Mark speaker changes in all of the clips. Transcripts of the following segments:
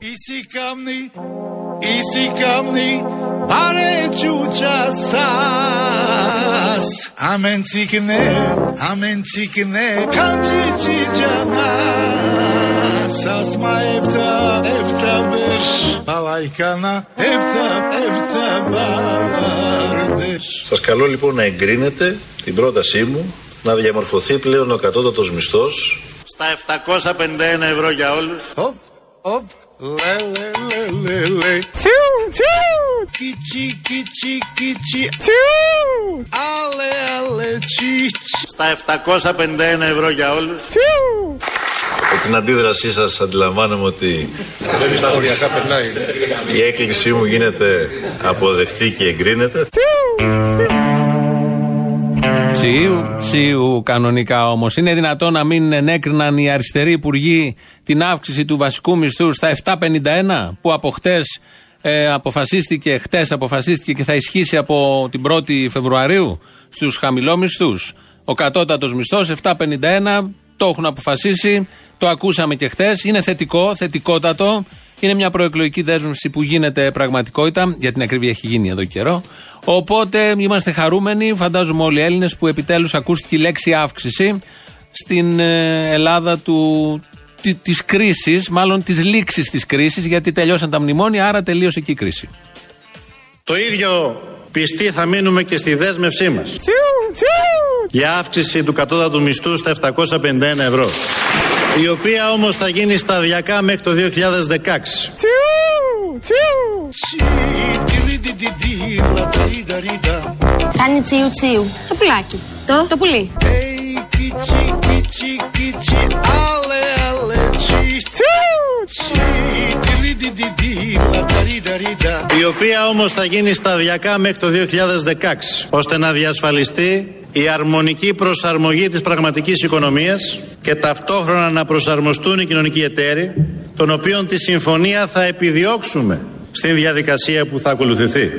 Speaker 1: Isi kamni, isi kamni, are chuchasas. Amen tikne, amen tikne, kanji chijanas. Asma efta, efta besh, palaykana, efta, efta bardesh.
Speaker 2: Σας καλώ λοιπόν να εγκρίνετε την πρότασή μου να διαμορφωθεί πλέον ο κατώτατος μισθός
Speaker 3: στα 751 ευρώ για όλους.
Speaker 1: Hop, hop, le, le, le, le, le. Kichi, kichi, kichi. Ale, ale, chichi.
Speaker 3: Στα 751 ευρώ για όλους.
Speaker 2: Από την αντίδρασή σας αντιλαμβάνομαι ότι η έκκλησή μου γίνεται αποδεκτή και εγκρίνεται.
Speaker 4: Τσίου, τσίου κανονικά όμως. Είναι δυνατόν να μην ενέκριναν οι αριστεροί υπουργοί την αύξηση του βασικού μισθού στα 751 που από χτες ε, αποφασίστηκε, χτες αποφασίστηκε και θα ισχύσει από την 1η Φεβρουαρίου στους χαμηλόμισθού. Ο κατώτατος μισθός 751 το έχουν αποφασίσει, το ακούσαμε και χτες. Είναι θετικό, θετικότατο. Είναι μια προεκλογική δέσμευση που γίνεται πραγματικότητα. Για την ακρίβεια έχει γίνει εδώ καιρό. Οπότε είμαστε χαρούμενοι, φαντάζομαι όλοι οι Έλληνες, που επιτέλους ακούστηκε η λέξη αύξηση στην ε, Ελλάδα του, τη, της κρίσης, μάλλον της λήξης της κρίσης, γιατί τελειώσαν τα μνημόνια, άρα τελείωσε και η κρίση.
Speaker 3: Το ίδιο πιστοί θα μείνουμε και στη δέσμευσή μας. Για αύξηση του κατώτατου μισθού στα 751 ευρώ. Η οποία όμως θα γίνει σταδιακά μέχρι το 2016.
Speaker 1: Chi, di, di, di, di, la, da, di, da, di, da.
Speaker 5: Κάνει τσίου τσίου. Το πουλάκι. Το, το πουλί.
Speaker 1: Hey, kichi, kichi, kichi. Ale, ale, chichi. Chi, di, di, di, di, la, da, di, da, di, da.
Speaker 3: Η οποία όμως θα γίνει σταδιακά μέχρι το 2016. Ώστε να διασφαλιστεί η αρμονική προσαρμογή της πραγματικής οικονομίας και ταυτόχρονα να προσαρμοστούν οι κοινωνικοί εταίροι, των οποίων τη συμφωνία θα επιδιώξουμε στην διαδικασία που θα ακολουθηθεί.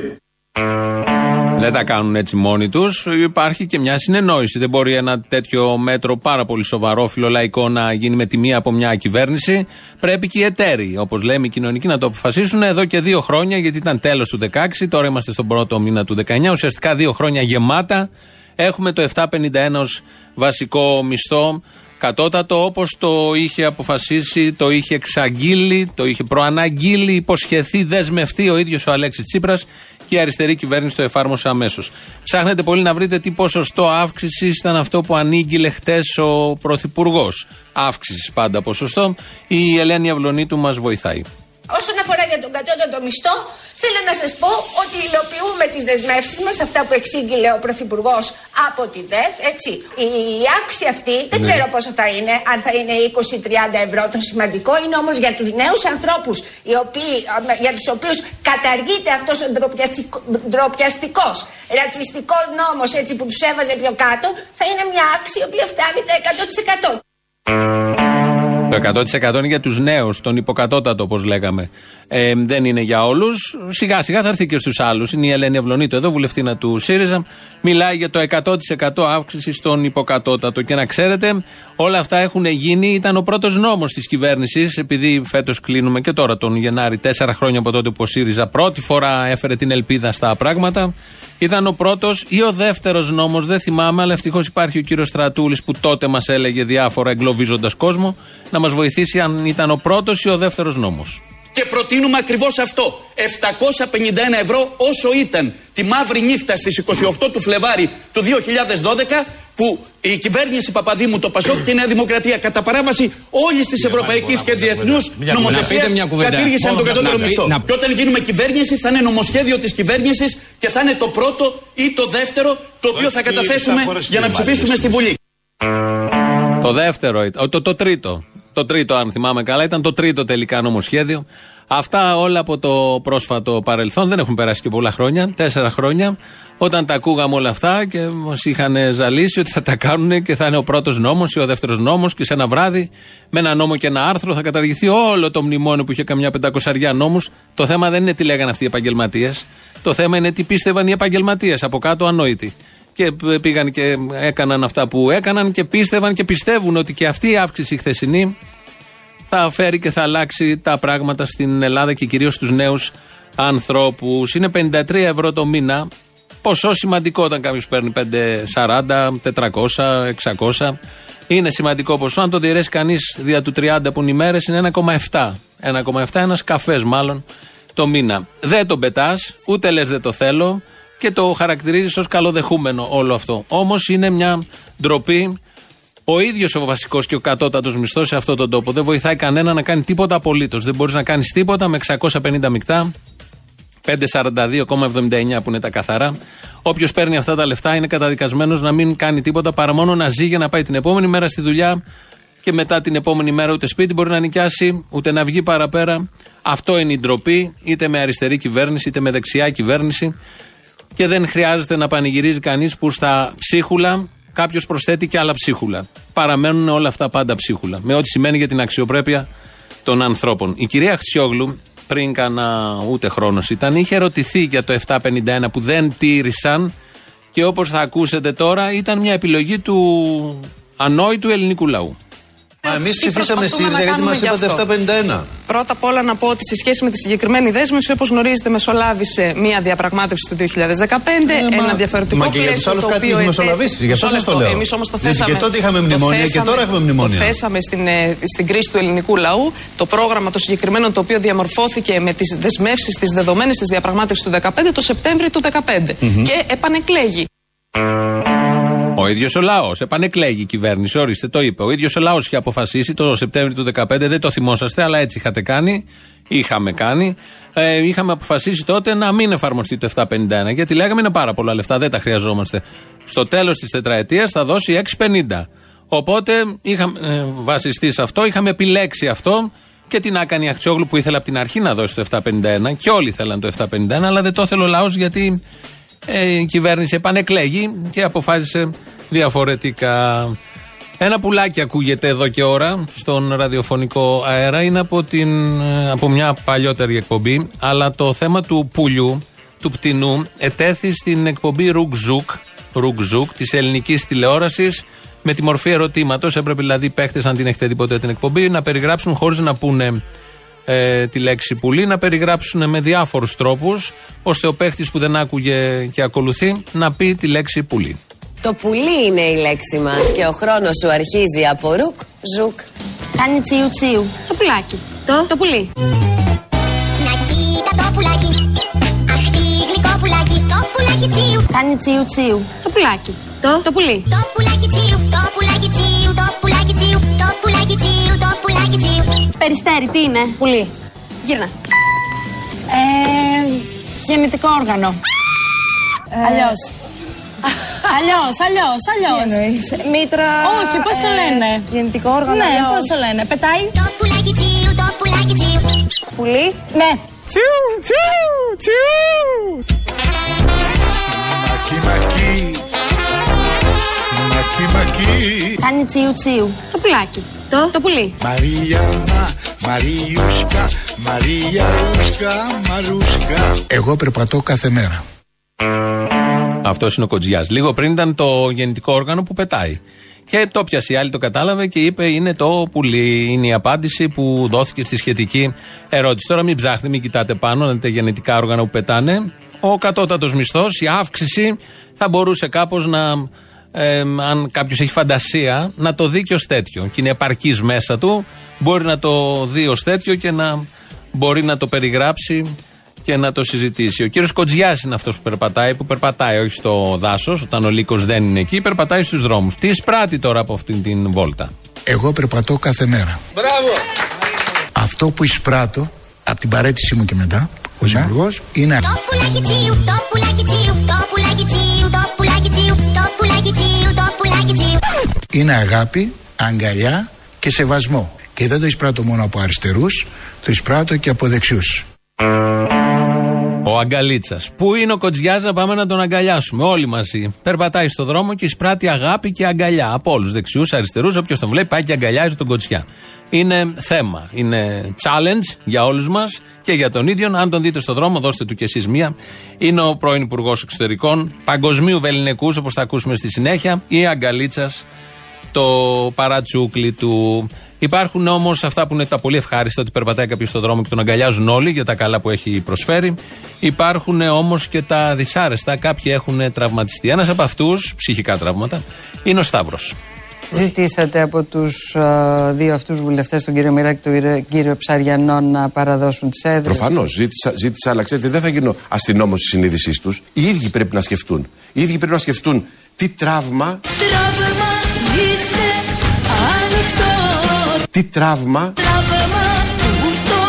Speaker 4: Δεν τα κάνουν έτσι μόνοι τους. Υπάρχει και μια συνεννόηση. Δεν μπορεί ένα τέτοιο μέτρο πάρα πολύ σοβαρό, φιλολαϊκό, να γίνει με τη μία από μια κυβέρνηση. Πρέπει και οι εταίροι, όπως λέμε, οι κοινωνικοί, να το αποφασίσουν εδώ και δύο χρόνια, γιατί ήταν τέλος του 16, τώρα είμαστε στον πρώτο μήνα του 19. Ουσιαστικά δύο χρόνια γεμάτα. Έχουμε το 751 ως βασικό μισθό κατώτατο όπως το είχε αποφασίσει, το είχε εξαγγείλει, το είχε προαναγγείλει, υποσχεθεί, δεσμευτεί ο ίδιος ο Αλέξης Τσίπρας και η αριστερή κυβέρνηση το εφάρμοσε αμέσως. Ψάχνετε πολύ να βρείτε τι ποσοστό αύξησης ήταν αυτό που ανήγγειλε χτες ο Πρωθυπουργός. Αύξησης πάντα ποσοστό. Η Ελένη Αυλονίτου μας βοηθάει.
Speaker 6: Όσον αφορά για τον κατώτατο μισθό, θέλω να σας πω ότι υλοποιούμε τις δεσμεύσεις μας, αυτά που εξήγηλε ο Πρωθυπουργός από τη ΔΕΘ, έτσι. Η αύξηση αυτή δεν ξέρω πόσο θα είναι, αν θα είναι 20-30 ευρώ. Το σημαντικό είναι όμως για τους νέους ανθρώπους, οι οποίοι, για τους οποίους καταργείται αυτός ο ντροπιαστικο- ντροπιαστικός, ρατσιστικός νόμος έτσι που τους έβαζε πιο κάτω, θα είναι μια αύξηση η οποία φτάνει τα 100%.
Speaker 4: Το 100% είναι για τους νέους, τον υποκατώτατο όπως λέγαμε. Ε, δεν είναι για όλους. Σιγά σιγά θα έρθει και στους άλλους. Είναι η Ελένη Ευλονίτου εδώ, βουλευτήνα του ΣΥΡΙΖΑ. Μιλάει για το 100% αύξηση στον υποκατώτατο. Και να ξέρετε, όλα αυτά έχουν γίνει. Ήταν ο πρώτος νόμος της κυβέρνησης, επειδή φέτος κλείνουμε και τώρα τον Γενάρη, τέσσερα χρόνια από τότε που ο ΣΥΡΙΖΑ πρώτη φορά έφερε την ελπίδα στα πράγματα. Ήταν ο πρώτος ή ο δεύτερος νόμος, δεν θυμάμαι, αλλά ευτυχώς υπάρχει ο κύριος Στρατούλης που τότε μας έλεγε διάφορα εγκλωβίζοντας κόσμο, να μας βοηθήσει αν ήταν ο πρώτος ή ο δεύτερος νόμος.
Speaker 7: Και προτείνουμε ακριβώς αυτό. 751 ευρώ όσο ήταν τη μαύρη νύχτα στις 28 του Φλεβάρι του 2012 που η κυβέρνηση Παπαδήμου, το Πασόκ και η Νέα Δημοκρατία κατά παράβαση όλης της ευρωπαϊκής και διεθνούς νομοθεσίας
Speaker 4: πείτε μια κουβέντα.
Speaker 7: κατήργησαν τον
Speaker 4: Μόνο
Speaker 7: κατώτερο
Speaker 4: να-
Speaker 7: μισθό.
Speaker 4: να-
Speaker 7: Και όταν γίνουμε κυβέρνηση θα είναι νομοσχέδιο της κυβέρνησης και θα είναι το πρώτο ή το δεύτερο το οποίο θα καταθέσουμε για να ψηφίσουμε στη Βουλή.
Speaker 4: Το δεύτερο, ήταν- το, το τρίτο. Το τρίτο, αν θυμάμαι καλά, ήταν το τρίτο τελικά νομοσχέδιο. Αυτά όλα από το πρόσφατο παρελθόν δεν έχουν περάσει και πολλά χρόνια, τέσσερα χρόνια. Όταν τα ακούγαμε όλα αυτά και μας είχαν ζαλίσει ότι θα τα κάνουν και θα είναι ο πρώτος νόμος ή ο δεύτερος νόμος και σε ένα βράδυ με ένα νόμο και ένα άρθρο θα καταργηθεί όλο το μνημόνιο που είχε καμιά πεντακοσαριά νόμους. Το θέμα δεν είναι τι λέγανε αυτοί οι επαγγελματίες. Το θέμα είναι τι πίστευαν οι επαγγελματίες από κάτω ανόητοι και πήγαν και έκαναν αυτά που έκαναν και πίστευαν και πιστεύουν ότι και αυτή η αύξηση η χθεσινή θα φέρει και θα αλλάξει τα πράγματα στην Ελλάδα και κυρίως στους νέους ανθρώπους. Είναι 53 ευρώ το μήνα. Ποσό σημαντικό όταν κάποιος παίρνει 5, 40, 400, 600. Είναι σημαντικό ποσό. Αν το διαιρέσει κανείς δια του 30 που είναι ημέρε, είναι 1,7. 1,7 ένας καφές μάλλον το μήνα. Δεν τον πετάς, ούτε λες δεν το θέλω και το χαρακτηρίζεις ως καλοδεχούμενο όλο αυτό. Όμως είναι μια ντροπή. Ο ίδιος ο βασικός και ο κατώτατος μισθός σε αυτόν τον τόπο δεν βοηθάει κανένα να κάνει τίποτα απολύτως. Δεν μπορείς να κάνεις τίποτα με 650 μεικτά, 542,79 που είναι τα καθαρά. Όποιος παίρνει αυτά τα λεφτά είναι καταδικασμένος να μην κάνει τίποτα παρά μόνο να ζει για να πάει την επόμενη μέρα στη δουλειά και μετά την επόμενη μέρα ούτε σπίτι μπορεί να νοικιάσει, ούτε να βγει παραπέρα. Αυτό είναι η ντροπή, είτε με αριστερή κυβέρνηση, είτε με δεξιά κυβέρνηση. Και δεν χρειάζεται να πανηγυρίζει κανείς που στα ψίχουλα κάποιος προσθέτει και άλλα ψίχουλα. Παραμένουν όλα αυτά πάντα ψίχουλα. Με ό,τι σημαίνει για την αξιοπρέπεια των ανθρώπων. Η κυρία Χτσιόγλου, πριν κάνα ούτε χρόνος ήταν, είχε ερωτηθεί για το 751 που δεν τήρησαν και όπως θα ακούσετε τώρα ήταν μια επιλογή του ανόητου ελληνικού λαού.
Speaker 8: Μα εμείς
Speaker 9: Τι
Speaker 8: ψηφίσαμε
Speaker 9: προσπαθούμε
Speaker 8: ΣΥΡΙΖΑ
Speaker 9: να
Speaker 8: γιατί μας
Speaker 9: κάνουμε
Speaker 8: είπατε
Speaker 9: γι' αυτό.
Speaker 8: 751.
Speaker 9: Πρώτα απ' όλα να πω ότι σε σχέση με τη συγκεκριμένη δέσμευση, όπως γνωρίζετε, μεσολάβησε μία διαπραγμάτευση του 2015,
Speaker 8: μα-
Speaker 9: ένα διαφορετικό
Speaker 8: μα και για τους
Speaker 9: πλαίσιο,
Speaker 8: άλλους
Speaker 9: το
Speaker 8: κάτι
Speaker 9: οποίο
Speaker 8: έχει
Speaker 9: ετέθη-
Speaker 8: μεσολαβήσει, γι' αυτό
Speaker 9: Μισό
Speaker 8: σας το
Speaker 9: λεπτό.
Speaker 8: λέω.
Speaker 9: Εμείς όμως το
Speaker 8: Γιατί και
Speaker 9: θέσαμε-
Speaker 8: τότε είχαμε
Speaker 9: το
Speaker 8: μνημόνια και
Speaker 9: θέσαμε-
Speaker 8: τώρα έχουμε μνημόνια.
Speaker 9: Το θέσαμε στην, ε, στην κρίση του ελληνικού λαού. Το πρόγραμμα το συγκεκριμένο το οποίο διαμορφώθηκε με τις δεσμεύσεις τη δεδομένη της διαπραγμάτευσης του 2015 το Σεπτέμβριο του 2015. Και επανεκλέγει.
Speaker 4: Ο ίδιος ο λαός. Επανεκλέγει η κυβέρνηση. Ορίστε, το είπε. Ο ίδιος ο λαός είχε αποφασίσει το Σεπτέμβριο του 2015. Δεν το θυμόσαστε, αλλά έτσι είχατε κάνει. Είχαμε κάνει. Ε, είχαμε αποφασίσει τότε να μην εφαρμοστεί το 751. Γιατί λέγαμε είναι πάρα πολλά λεφτά, δεν τα χρειαζόμαστε. Στο τέλος της τετραετίας θα δώσει 650. Οπότε είχαμε ε, βασιστεί σε αυτό, είχαμε επιλέξει αυτό. Και τι να κάνει η Αχτσόγλου που ήθελε από την αρχή να δώσει το 751. Και όλοι ήθελαν το 751, αλλά δεν το ήθελε ο λαός γιατί ε, η κυβέρνηση επανεκλέγει και αποφάσισε διαφορετικά. Ένα πουλάκι ακούγεται εδώ και ώρα στον ραδιοφωνικό αέρα. Είναι από, την, ε, από μια παλιότερη εκπομπή. Αλλά το θέμα του πουλιού, του πτηνού, ετέθη στην εκπομπή Ρουκζούκ, Ρουκζούκ της ελληνικής τηλεόρασης με τη μορφή ερωτήματος. Έπρεπε δηλαδή οι παίχτε, αν την έχετε δει ποτέ την εκπομπή, να περιγράψουν χωρίς να πούνε ε, τη λέξη πουλί, να περιγράψουν με διάφορους τρόπους, ώστε ο παίχτης που δεν άκουγε και ακολουθεί να πει τη λέξη πουλί.
Speaker 10: Το πουλί είναι η λέξη μας και ο χρόνος σου αρχίζει από ρουκ, ζουκ.
Speaker 5: Κάνει τσιου τσιου. Το πουλάκι. Το, το πουλί.
Speaker 11: Να κοίτα το πουλάκι. Αχ, τι γλυκό πουλάκι. Το πουλάκι τσίου.
Speaker 5: Κάνει τσιου τσιου. Το πουλάκι. Το, το πουλί.
Speaker 11: Το πουλάκι τσίου. Το πουλάκι τσίου.
Speaker 5: Περιστέρι, τι είναι; Πουλί. Γύρνα.
Speaker 12: Ε, γεννητικό όργανο. Αλλιώς. Αλλιώς, αλλιώς, αλλιώς.
Speaker 13: Μήτρα.
Speaker 12: Όχι, πώς το λένε;
Speaker 13: Γεννητικό όργανο.
Speaker 12: Ναι,
Speaker 13: αλλιώς.
Speaker 12: πώς το λένε. Πετάει.
Speaker 11: Το πουλάκι τσίου. Το πουλάκι τσίου.
Speaker 13: Πουλί.
Speaker 12: Ναι.
Speaker 1: Τσιου, τσιου, τσιου. Μακι, μακι. Μακι, μακι.
Speaker 5: Κάνει τσιου τσιου. Το πουλάκι. Το, το πουλί.
Speaker 1: Μαριάννα, Μαριούσκα, Μαριαούσκα, Μαρούσκα.
Speaker 14: Εγώ περπατώ κάθε μέρα.
Speaker 4: Αυτός είναι ο Κοτζιάς. Λίγο πριν ήταν το γεννητικό όργανο που πετάει. Και το πιασε η άλλη, το κατάλαβε και είπε: Είναι το πουλί. Είναι η απάντηση που δόθηκε στη σχετική ερώτηση. Τώρα μην ψάχνετε, μην κοιτάτε πάνω, να δείτε γενετικά όργανα που πετάνε. Ο κατώτατος μισθός, η αύξηση θα μπορούσε κάπως να. Ε, αν κάποιος έχει φαντασία, να το δει και ως τέτοιο. Και είναι επαρκής μέσα του, μπορεί να το δει ως τέτοιο και να μπορεί να το περιγράψει και να το συζητήσει. Ο κύριος Κοτζιάς είναι αυτός που περπατάει, που περπατάει όχι στο δάσος, όταν ο λύκος δεν είναι εκεί, περπατάει στους δρόμους. Τι εισπράττει τώρα από αυτήν την βόλτα;
Speaker 14: Εγώ περπατώ κάθε μέρα.
Speaker 8: Μπράβο!
Speaker 14: Αυτό που εισπράττω από την παρέτησή μου και μετά, ω υπουργός, είναι
Speaker 11: Το πουλάκι τσίου. Το πουλάκι τσίου. Το πουλάκι τσίου. Το πουλάκι τσίου. Το πουλάκι τσίου. Το πουλάκι τσίου.
Speaker 14: είναι αγάπη, αγκαλιά και σεβασμό. Και δεν το εισπράττω μόνο από αριστερούς, το εισπράττω και από δεξιούς.
Speaker 4: Ο Αγκαλίτσας. Πού είναι ο Κοτζιά να πάμε να τον αγκαλιάσουμε. Όλοι μαζί. Περπατάει στο δρόμο και εισπράττει αγάπη και αγκαλιά. Από όλους. Δεξιούς, αριστερούς. Όποιος τον βλέπει πάει και αγκαλιάζει τον Κοτζιά. Είναι θέμα. Είναι challenge για όλους μας και για τον ίδιο. Αν τον δείτε στο δρόμο, δώστε του κι εσείς μία. Είναι ο πρώην Υπουργός Εξωτερικών, παγκοσμίου βεληνικού, όπως θα ακούσουμε στη συνέχεια, ή Αγκαλίτσας, το παρατσούκλι του. Υπάρχουν όμως αυτά που είναι τα πολύ ευχάριστα, ότι περπατάει κάποιος στον δρόμο και τον αγκαλιάζουν όλοι για τα καλά που έχει προσφέρει. Υπάρχουν όμως και τα δυσάρεστα. Κάποιοι έχουν τραυματιστεί. Ένας από αυτούς, ψυχικά τραύματα, είναι ο Σταύρος.
Speaker 15: Ζητήσατε από τους δύο αυτούς βουλευτές, τον κύριο Μιράκη και τον κύριο Ψαριανό, να παραδώσουν τις έδρες.
Speaker 16: Προφανώς. Ζήτησα, ζήτησα, αλλά ξέρετε, δεν θα γίνω αστυνόμος της συνείδησής τους. Οι ίδιοι πρέπει να σκεφτούν. Οι ίδιοι πρέπει να σκεφτούν τι τραύμα.
Speaker 11: Τραύμα είσαι ανοιχτό
Speaker 16: Τι τραύμα.
Speaker 11: Τραύμα που το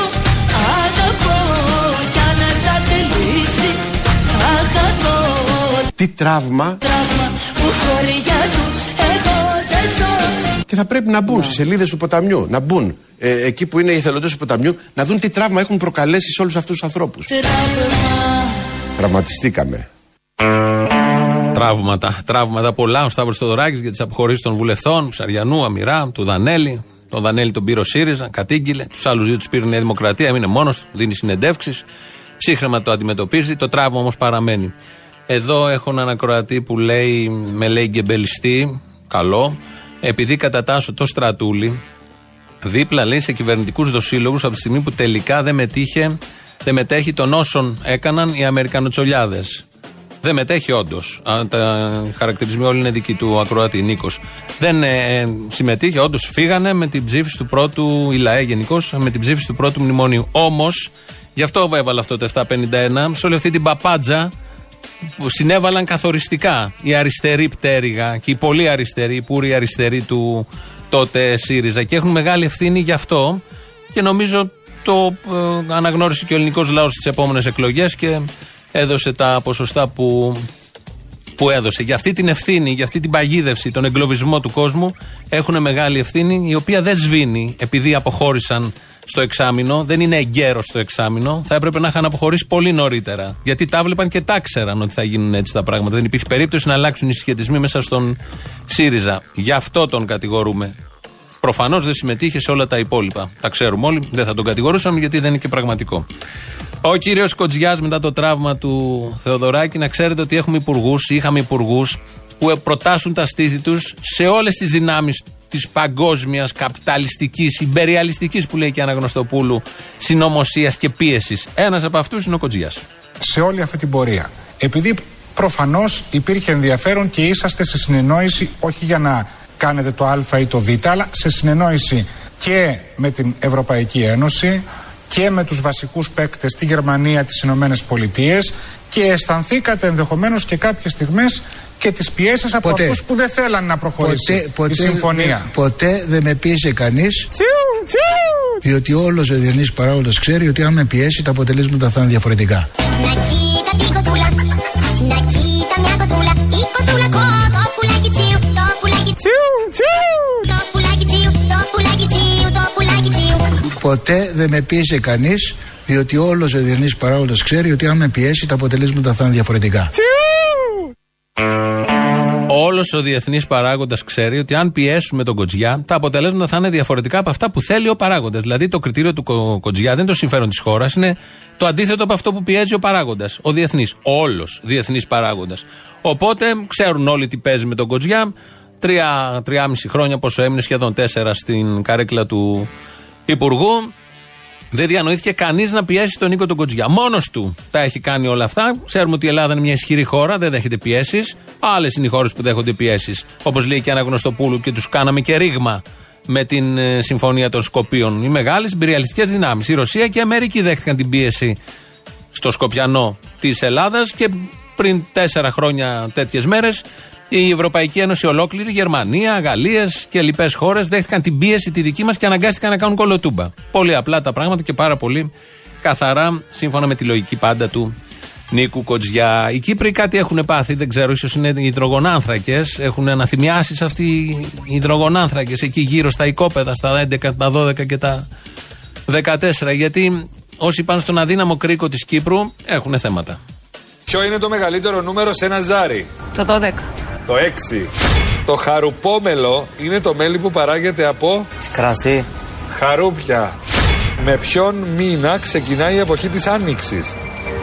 Speaker 11: αγαπώ Κι αν θα τελειώσει θα χαθώ
Speaker 16: Τι τραύμα.
Speaker 11: Τραύμα που χωριά
Speaker 16: Και θα πρέπει να μπουν στις σελίδες του ποταμιού. Να μπουν ε, εκεί που είναι οι εθελοντές του ποταμιού, να δουν τι τραύμα έχουν προκαλέσει σε όλους αυτούς τους ανθρώπους.
Speaker 11: Τραύμα
Speaker 16: Τραυματιστήκαμε.
Speaker 4: Τραύματα. Τραύματα πολλά. Ο Σταύρος Θεοδωράκης για τις αποχωρήσεις των βουλευτών, Ψαριανού, Αμυρά, του Δανέλη. Τον Δανέλη τον πήρε ο ΣΥΡΙΖΑ, κατήγγειλε. Τους άλλους δύο τους πήρε η Νέα Δημοκρατία, έμεινε μόνος του, δίνει συνεντεύξεις. Ψύχρεμα το αντιμετωπίζει. Το τραύμα όμως παραμένει. Εδώ έχω έναν ακροατή που λέει, με λέει γκεμπελιστή, καλό, επειδή κατατάσσω το στρατούλι, δίπλα λέει σε κυβερνητικούς δοσύλλογους από τη στιγμή που τελικά δεν μετήχε, δεν μετέχει των όσων έκαναν οι Αμερικανοτσολιάδες. Δεν μετέχει όντως. Τα χαρακτηρισμοί όλοι είναι δικοί του ακροατή Νίκος. Δεν ε, συμμετείχε, όντως φύγανε με την ψήφιση του πρώτου, η ΛΑΕ γενικώς, με την ψήφιση του πρώτου μνημονίου. Όμως, γι' αυτό έβαλα αυτό το 751, σε όλη αυτή την παπάντζα που συνέβαλαν καθοριστικά. Οι αριστεροί πτέρυγα και οι πολύ αριστεροί, οι πούροι αριστεροί του τότε ΣΥΡΙΖΑ. Και έχουν μεγάλη ευθύνη γι' αυτό. Και νομίζω το ε, αναγνώρισε και ο ελληνικός λαός στις επόμενες εκλογές και έδωσε τα ποσοστά που, που έδωσε. Για αυτή την ευθύνη, για αυτή την παγίδευση, τον εγκλωβισμό του κόσμου έχουν μεγάλη ευθύνη η οποία δεν σβήνει επειδή αποχώρησαν στο εξάμεινο, δεν είναι εγκαίρος στο εξάμεινο. Θα έπρεπε να είχαν αποχωρήσει πολύ νωρίτερα. Γιατί τα βλέπαν και τα ξέραν ότι θα γίνουν έτσι τα πράγματα. Δεν υπήρχε περίπτωση να αλλάξουν οι συσχετισμοί μέσα στον ΣΥΡΙΖΑ. Γι' αυτό τον κατηγορούμε. Προφανώς δεν συμμετείχε σε όλα τα υπόλοιπα. Τα ξέρουμε όλοι, δεν θα τον κατηγορούσαμε γιατί δεν είναι και πραγματικό. Ο κύριος Κοτζιάς μετά το τραύμα του Θεοδωράκη, να ξέρετε ότι έχουμε υπουργούς, είχαμε υπουργούς που προτάσουν τα στήθη τους σε όλες τις δυνάμεις της παγκόσμιας καπιταλιστικής, υπεριαλιστική που λέει και η Αναγνωστοπούλου, συνωμοσίας και πίεσης. Ένας από αυτούς είναι ο Κοτζιά.
Speaker 17: σε όλη αυτή την πορεία. Επειδή προφανώς υπήρχε ενδιαφέρον και είσαστε σε συνεννόηση όχι για να κάνετε το Α ή το Β, αλλά σε συνεννόηση και με την Ευρωπαϊκή Ένωση και με τους βασικούς παίκτες στη Γερμανία, τις Ηνωμένες Πολιτείες και αισθανθήκατε ενδεχομένως και κάποιες στιγμές και τις πιέσεις από
Speaker 14: Ποτέ.
Speaker 17: αυτούς που δεν θέλαν να προχωρήσει
Speaker 14: Ποτέ, ποτέ,
Speaker 17: η συμφωνία.
Speaker 14: δεν- ποτέ δεν με πίεσε κανείς. Διότι όλος ο διεθνής παράγοντας ξέρει ότι αν με πιέσει τα αποτελέσματα θα είναι διαφορετικά.
Speaker 11: Να κοίτα την κοτούλα Να κοίτα μια κοτούλα Η κοτούλα κο Το πουλάκι τσίου Το πουλάκι τσίου Το πουλάκι τσίου Το πουλάκι τσίου Το πουλάκι τσίου
Speaker 14: Ποτέ δεν με πίεσε κανείς, διότι όλος ο διεθνής παράγοντας ξέρει ότι αν με πιέσει τα αποτελέσματα θα είναι διαφορετικά.
Speaker 4: Όλος ο διεθνής παράγοντας ξέρει ότι αν πιέσουμε τον Κοτζιά, τα αποτελέσματα θα είναι διαφορετικά από αυτά που θέλει ο παράγοντας. Δηλαδή, το κριτήριο του Κο- Κοτζιά δεν είναι το συμφέρον της χώρας, είναι το αντίθετο από αυτό που πιέζει ο παράγοντας. Ο διεθνής. Όλος διεθνής παράγοντας. Οπότε ξέρουν όλοι τι παίζει με τον Κοτζιά. Τρία, τριάμιση χρόνια πόσο έμεινε, σχεδόν τέσσερα στην καρέκλα του Υπουργού. Δεν διανοήθηκε κανείς να πιέσει τον Νίκο τον Κοτζιά. Μόνος του τα έχει κάνει όλα αυτά. Ξέρουμε ότι η Ελλάδα είναι μια ισχυρή χώρα, δεν δέχεται πιέσεις. Άλλες είναι οι χώρες που δέχονται πιέσεις. Όπως λέει και ένα Γνωστοπούλου και τους κάναμε και ρήγμα με την ε, συμφωνία των Σκοπίων. Οι μεγάλες imperialιστικέ δυνάμεις. Η Ρωσία και η Αμερική δέχτηκαν την πίεση στο Σκοπιανό της Ελλάδας και πριν τέσσερα χρόνια τέτοιες μέρες η Ευρωπαϊκή Ένωση ολόκληρη, Γερμανία, Γαλλίες και λοιπές χώρες δέχτηκαν την πίεση τη δική μας και αναγκάστηκαν να κάνουν κολοτούμπα. Πολύ απλά τα πράγματα και πάρα πολύ καθαρά σύμφωνα με τη λογική πάντα του Νίκου Κοτζιά. Οι Κύπροι κάτι έχουν πάθει, δεν ξέρω, ίσως είναι οι υδρογονάνθρακες. Έχουν αναθυμιάσεις σε αυτοί οι υδρογονάνθρακες εκεί γύρω στα οικόπεδα, στα 11, τα 12 και τα 14. Γιατί όσοι πάνε στον αδύναμο κρίκο της Κύπρου έχουν θέματα.
Speaker 18: Ποιο είναι το μεγαλύτερο νούμερο σε ένα ζάρι;
Speaker 9: Το 12.
Speaker 18: Το 6. Το χαρουπόμελο είναι το μέλι που παράγεται από
Speaker 19: Κρασί.
Speaker 18: χαρούπια. Με ποιον μήνα ξεκινάει η εποχή της Άνοιξης;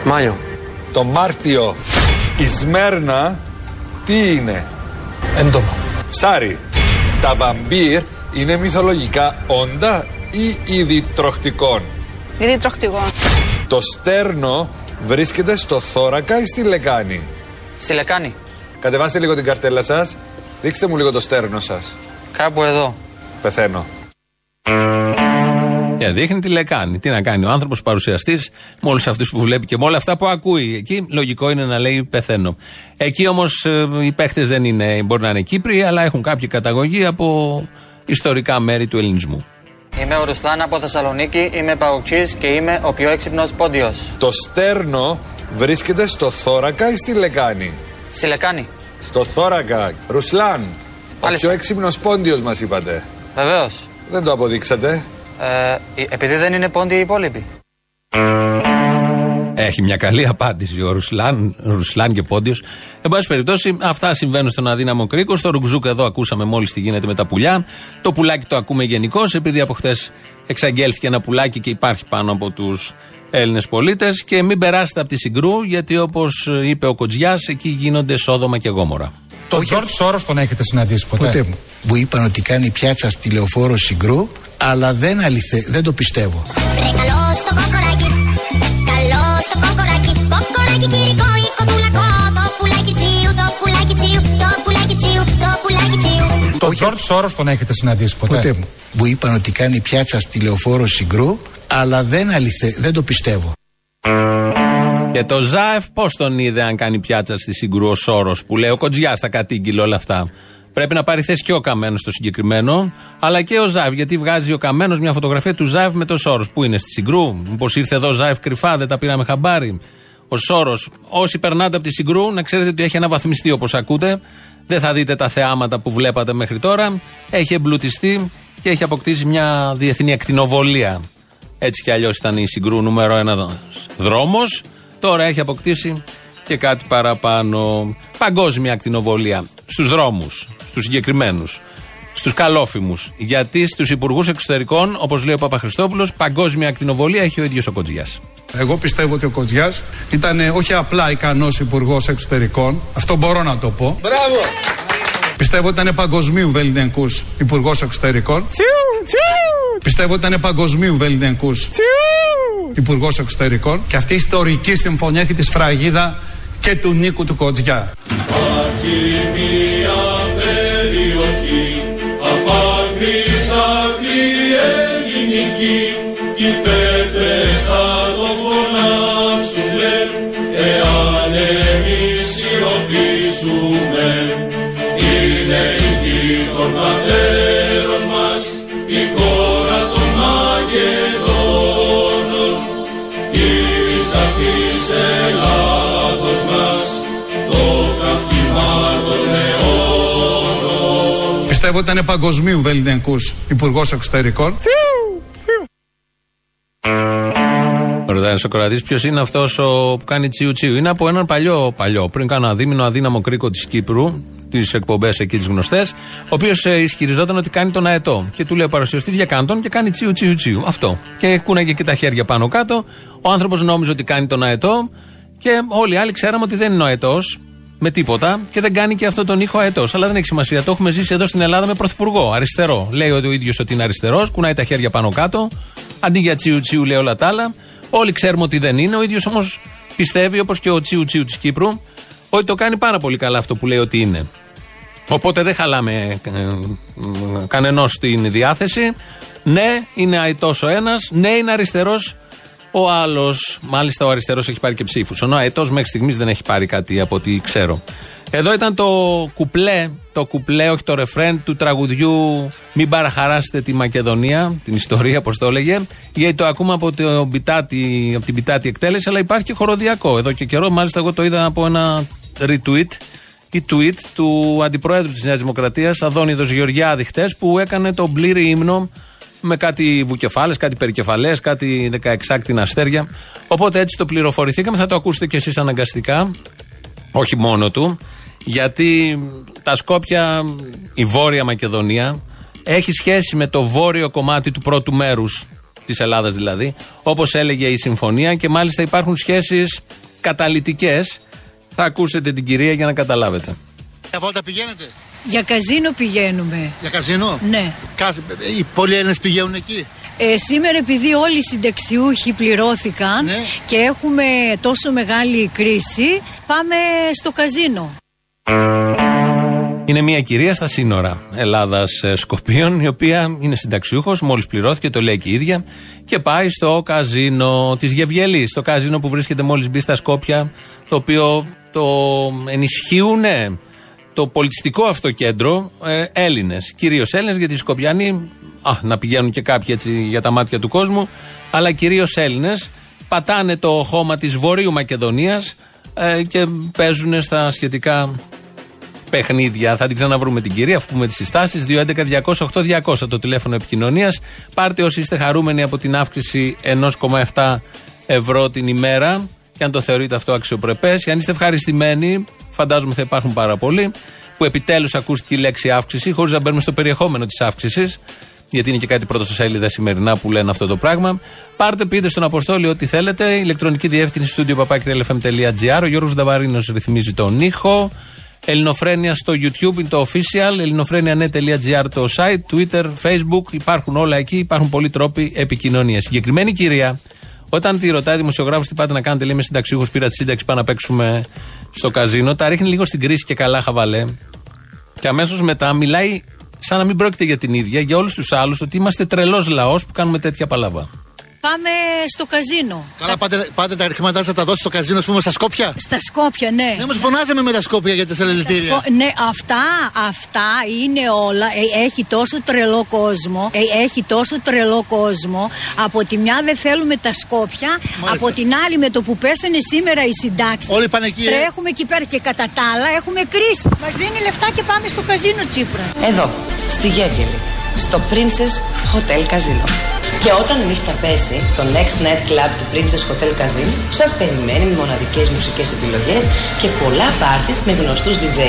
Speaker 19: Μάιο.
Speaker 18: Το Μάρτιο. Η Σμέρνα τι είναι;
Speaker 19: Έντομα.
Speaker 18: Ψάρι. Τα βαμπύρ είναι μυθολογικά όντα ή είδη τροχτικών.
Speaker 12: Είδη τροχτικών.
Speaker 18: Το στέρνο βρίσκεται στο θώρακα ή στη λεκάνη;
Speaker 19: Στη λεκάνη.
Speaker 18: Κατεβάστε λίγο την καρτέλα σας. Δείξτε μου λίγο το στέρνο σας.
Speaker 19: Κάπου εδώ.
Speaker 18: Πεθαίνω.
Speaker 4: Και δείχνει τι λεκάνη. Τι να κάνει ο άνθρωπος παρουσιαστής με όλου αυτούς που βλέπει και με όλα αυτά που ακούει. Εκεί λογικό είναι να λέει πεθαίνω. Εκεί όμως οι παίχτες δεν είναι, μπορεί να είναι Κύπροι, αλλά έχουν κάποια καταγωγή από ιστορικά μέρη του ελληνισμού.
Speaker 19: Είμαι ο Ρουσλάν από Θεσσαλονίκη, είμαι παοξής και είμαι ο πιο έξυπνος πόντιος.
Speaker 18: Το στέρνο βρίσκεται στο θώρακα ή στη λεκάνη;
Speaker 19: Στη λεκάνη.
Speaker 18: Στο θώρακα. Ρουσλάν. Ο πιο έξυπνος πόντιος μας είπατε.
Speaker 19: Βεβαίως.
Speaker 18: Δεν το αποδείξατε.
Speaker 19: Ε, επειδή δεν είναι Πόντιοι οι υπόλοιποι.
Speaker 4: Έχει μια καλή απάντηση ο Ρουσλάν, Ρουσλάν και Πόντιος. Εν πάση περιπτώσει, αυτά συμβαίνουν στον αδύναμο κρίκο. Στο Ρουκ Ζουκ εδώ ακούσαμε μόλις τι γίνεται με τα πουλιά. Το πουλάκι το ακούμε γενικώς, επειδή από χτες εξαγγέλθηκε ένα πουλάκι και υπάρχει πάνω από τους Έλληνες πολίτες. Και μην περάσετε από τη Συγγρού, γιατί όπως είπε ο Κοτζιάς, εκεί γίνονται σόδομα και γόμορα.
Speaker 17: Τον Τζορτ Σόρος τον έχετε συναντήσει ποτέ;
Speaker 14: Ποτέ μου. Μου είπαν ότι κάνει πιάτσα στη λεωφόρο Συγγρού, αλλά δεν, αληθε, δεν το πιστεύω.
Speaker 11: Βρε καλό στο κοκοράκι, καλό στο κοκοράκι, κοκοράκι κυρικό
Speaker 17: Τζορτ Σόρο τον έχετε συναντήσει ποτέ;
Speaker 14: Ποτέ μου. Μου είπαν ότι κάνει πιάτσα στη λεωφόρο Συγγρού, αλλά δεν, αληθε, δεν το πιστεύω.
Speaker 4: Και το Ζάεφ πώς τον είδε αν κάνει πιάτσα στη Συγγρού ο Σόρο που λέει ο Κοτζιάς τα κατήγγειλε όλα αυτά. Πρέπει να πάρει θέση και ο Καμένος στο συγκεκριμένο, αλλά και ο Ζάεφ. Γιατί βγάζει ο Καμένος μια φωτογραφία του Ζάεφ με το Σόρος. Πού είναι στη Συγκρού, Μήπως ήρθε εδώ ο Ζάεφ κρυφά, δεν τα πήραμε χαμπάρι; Ο Σόρος, όσοι περνάτε από τη Συγκρού, να ξέρετε ότι έχει αναβαθμιστεί όπως ακούτε. Δεν θα δείτε τα θεάματα που βλέπατε μέχρι τώρα. Έχει εμπλουτιστεί και έχει αποκτήσει μια διεθνή ακτινοβολία. Έτσι κι αλλιώς ήταν η Συγκρού νούμερο ένας δρόμος. Τώρα έχει αποκτήσει και κάτι παραπάνω. Παγκόσμια ακτινοβολία στους δρόμους, στους συγκεκριμένους, στους καλόφημους. Γιατί στους υπουργούς εξωτερικών, όπως λέει ο Παπαχριστόπουλος, παγκόσμια ακτινοβολία έχει ο ίδιος ο Κοτζιάς.
Speaker 20: Εγώ πιστεύω ότι ο Κοτζιάς ήταν ε, όχι απλά ικανός υπουργός εξωτερικών, αυτό μπορώ να το πω.
Speaker 1: Μπράβο!
Speaker 20: Πιστεύω ότι ήταν παγκοσμίου βεληνικούς υπουργός εξωτερικών. Πιστεύω ότι ήταν παγκοσμίου βεληνικούς υπουργός εξωτερικών. Και αυτή η ιστορική συμφωνία έχει τη σφραγίδα και του Νίκου του Κοτζιά.
Speaker 1: Πέτρες θα το φωνάξουνε εάν εμείς σιωπήσουμε. Είναι η γη των πατέρων μας η χώρα των Μακεδόνων. Η ρίζα της Ελλάδος μας το καύχημα των αιώνων.
Speaker 20: Πιστεύω ότι ήταν παγκοσμίου βεληνικού υπουργός εξωτερικών.
Speaker 4: Ρωτάει ο Σοκράτη, ποιος είναι αυτός που κάνει τσιου τσιου; Είναι από έναν παλιό, παλιό, πριν κάνα δίμηνο αδύναμο κρίκο της Κύπρου, τις εκπομπές εκεί τις γνωστές, ο οποίος ισχυριζόταν ότι κάνει τον αετό. Και του λέει ο παρουσιαστής για κάντον και κάνει τσιου τσιου τσιου. Αυτό. Και κούναγε και τα χέρια πάνω κάτω. Ο άνθρωπος νόμιζε ότι κάνει τον αετό και όλοι οι άλλοι ξέραμε ότι δεν είναι ο αετός με τίποτα και δεν κάνει και αυτό τον ήχο αετός. Αλλά δεν έχει σημασία. Το έχουμε ζήσει εδώ στην Ελλάδα με πρωθυπουργό. Αριστερό. Λέει ότι ο ίδιος ότι είναι αριστερός, κουνάει τα χέρια πάνω κάτω. Αντί για τσιου τσιου λέει όλα τα άλλα. Όλοι ξέρουμε ότι δεν είναι. Ο ίδιος όμως πιστεύει, όπως και ο τσιου τσιου της Κύπρου, ότι το κάνει πάρα πολύ καλά αυτό που λέει ότι είναι. Οπότε δεν χαλάμε ε, κανενός την διάθεση. Ναι, είναι αετός ο ένας. Ναι, είναι αριστερός ο άλλος. Μάλιστα, ο αριστερός έχει πάρει και ψήφους. Ο αετός μέχρι στιγμής δεν έχει πάρει κάτι από ό,τι ξέρω. Εδώ ήταν το κουπλέ, το κουπλέ, όχι το ρεφρέν του τραγουδιού Μην παραχαράσετε τη Μακεδονία, την ιστορία, όπω το έλεγε. Γιατί το ακούμε από, το μπιτάτι, από την πιτάτη εκτέλεση, αλλά υπάρχει και χοροδιακό. Εδώ και καιρό, μάλιστα, εγώ το είδα από ένα retweet ή tweet του αντιπροέδρου της Νέας Δημοκρατίας, Αδόνιδος Γεωργιάδη, χτες, που έκανε τον πλήρη ύμνο με κάτι βουκεφάλες, κάτι περικεφαλές, κάτι 16 αστέρια. Οπότε έτσι το πληροφορηθήκαμε. Θα το ακούσετε κι εσείς αναγκαστικά. Όχι μόνο του. Γιατί τα Σκόπια, η Βόρεια Μακεδονία, έχει σχέση με το βόρειο κομμάτι του πρώτου μέρους της Ελλάδας δηλαδή. Όπως έλεγε η συμφωνία και μάλιστα υπάρχουν σχέσεις καταλητικέ. Θα ακούσετε την κυρία για να καταλάβετε.
Speaker 21: Μια βόλτα πηγαίνετε; Για καζίνο πηγαίνουμε.
Speaker 14: Για καζίνο;
Speaker 21: Ναι.
Speaker 14: Κάθε, οι πολλοί Έλληνες πηγαίνουν εκεί;
Speaker 21: Ε, σήμερα επειδή όλοι οι συνταξιούχοι πληρώθηκαν
Speaker 14: Ναι.
Speaker 21: και έχουμε τόσο μεγάλη κρίση, πάμε στο καζίνο.
Speaker 4: Είναι μια κυρία στα σύνορα Ελλάδα-Σκοπίων, η οποία είναι συνταξιούχος, μόλις πληρώθηκε, το λέει και η ίδια, και πάει στο καζίνο της Γευγελής. Στο καζίνο που βρίσκεται μόλις μπει στα Σκόπια, το οποίο το ενισχύουν ε, το πολιτιστικό αυτό κέντρο ε, Έλληνες. Κυρίως Έλληνες, γιατί οι Σκοπιανοί, α, να πηγαίνουν και κάποιοι έτσι για τα μάτια του κόσμου, αλλά κυρίως Έλληνες. Πατάνε το χώμα της Βορείου Μακεδονίας ε, και παίζουν στα σχετικά παιχνίδια. Θα την ξαναβρούμε την κυρία, αφού πούμε τις συστάσεις. 211-208-200 το τηλέφωνο επικοινωνίας. Πάρτε όσοι είστε χαρούμενοι από την αύξηση 1,7 ευρώ την ημέρα. Και αν το θεωρείτε αυτό αξιοπρεπές. Και αν είστε ευχαριστημένοι, φαντάζομαι θα υπάρχουν πάρα πολλοί, που επιτέλους ακούστηκε η λέξη αύξηση, χωρίς να μπαίνουμε στο περιεχόμενο της αύξησης. Γιατί είναι και κάτι πρώτο σελίδα σημερινά που λένε αυτό το πράγμα. Πάρτε, πείτε στον Αποστόλη ό,τι θέλετε. Ηλεκτρονική διεύθυνση στούντιο παπάκυριαλεφm.gr. Ο Γιώργος Νταβαρίνος ρυθμίζει τον ήχο. Ελληνοφρένια στο YouTube είναι το official, ελληνοφρένια.net.gr το site, Twitter, Facebook, υπάρχουν όλα εκεί, υπάρχουν πολλοί τρόποι επικοινωνίας. Συγκεκριμένη κυρία, όταν τη ρωτάει δημοσιογράφος τι πάτε να κάνετε, λέει με συνταξιούχος, πήρα τη σύνταξη, πάμε να παίξουμε στο καζίνο, τα ρίχνει λίγο στην κρίση και καλά χαβαλέ. Και αμέσως μετά μιλάει σαν να μην πρόκειται για την ίδια, για όλους τους άλλους, ότι είμαστε τρελός λαός που κάνουμε τέτοια παλαβά.
Speaker 21: Πάμε στο καζίνο.
Speaker 14: Καλά, πάτε, πάτε τα χρήματά σα τα δώσει στο καζίνο, ας πούμε, στα Σκόπια.
Speaker 21: Στα Σκόπια, ναι.
Speaker 14: Ναι, μα φωνάζαμε με τα Σκόπια για τα συλλαλητήρια.
Speaker 21: Σκο- Ναι, αυτά, αυτά είναι όλα. Ε, έχει τόσο τρελό κόσμο. Ε, έχει τόσο τρελό κόσμο. Από τη μια δεν θέλουμε τα Σκόπια. Από την άλλη, με το που πέσανε σήμερα οι συντάξεις.
Speaker 14: Όλοι πάνε εκεί, ε.
Speaker 21: Τρέχουμε εκεί πέρα και κατά τα άλλα έχουμε κρίση. Μας δίνει λεφτά και πάμε στο καζίνο Τσίπρα.
Speaker 10: Εδώ, στη Γεύγελη, στο Princess Hotel Casino. Και όταν η νύχτα πέσει, το Next Night Club του Princess Hotel Casino σας περιμένει με μοναδικές μουσικές επιλογές και πολλά πάρτις με γνωστούς DJ,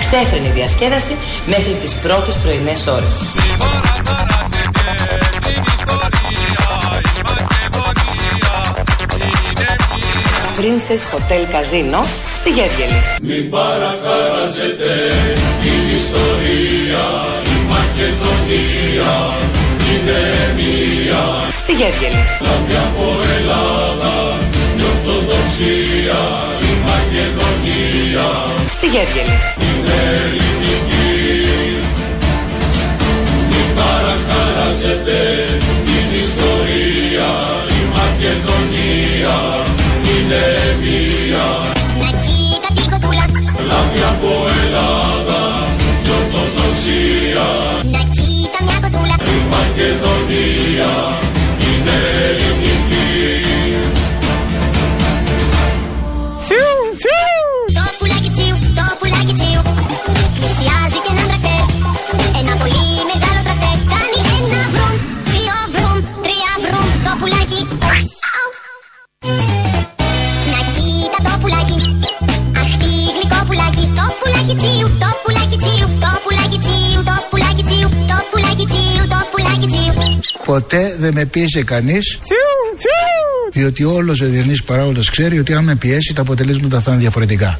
Speaker 10: ξέφρενη διασκέδαση μέχρι τις πρώτες πρωινές ώρες. Princess Hotel Casino στη Γεύγελη.
Speaker 1: Μην παραχαράζετε την ιστορία Η Μακεδονία είναι μία
Speaker 10: Στη Γεύγελη.
Speaker 1: Λάμπει από Ελλάδα Η Ορθοδοξία Η Μακεδονία
Speaker 10: Στη Γεύγελη.
Speaker 1: είναι ελληνική Μην παραχαράζετε την ιστορία Η Μακεδονία είναι μία Η
Speaker 14: δεν με πίεσε κανείς. Διότι όλος ο διεθνής παράγοντας ξέρει ότι αν με πιέσει τα αποτελέσματα θα είναι διαφορετικά.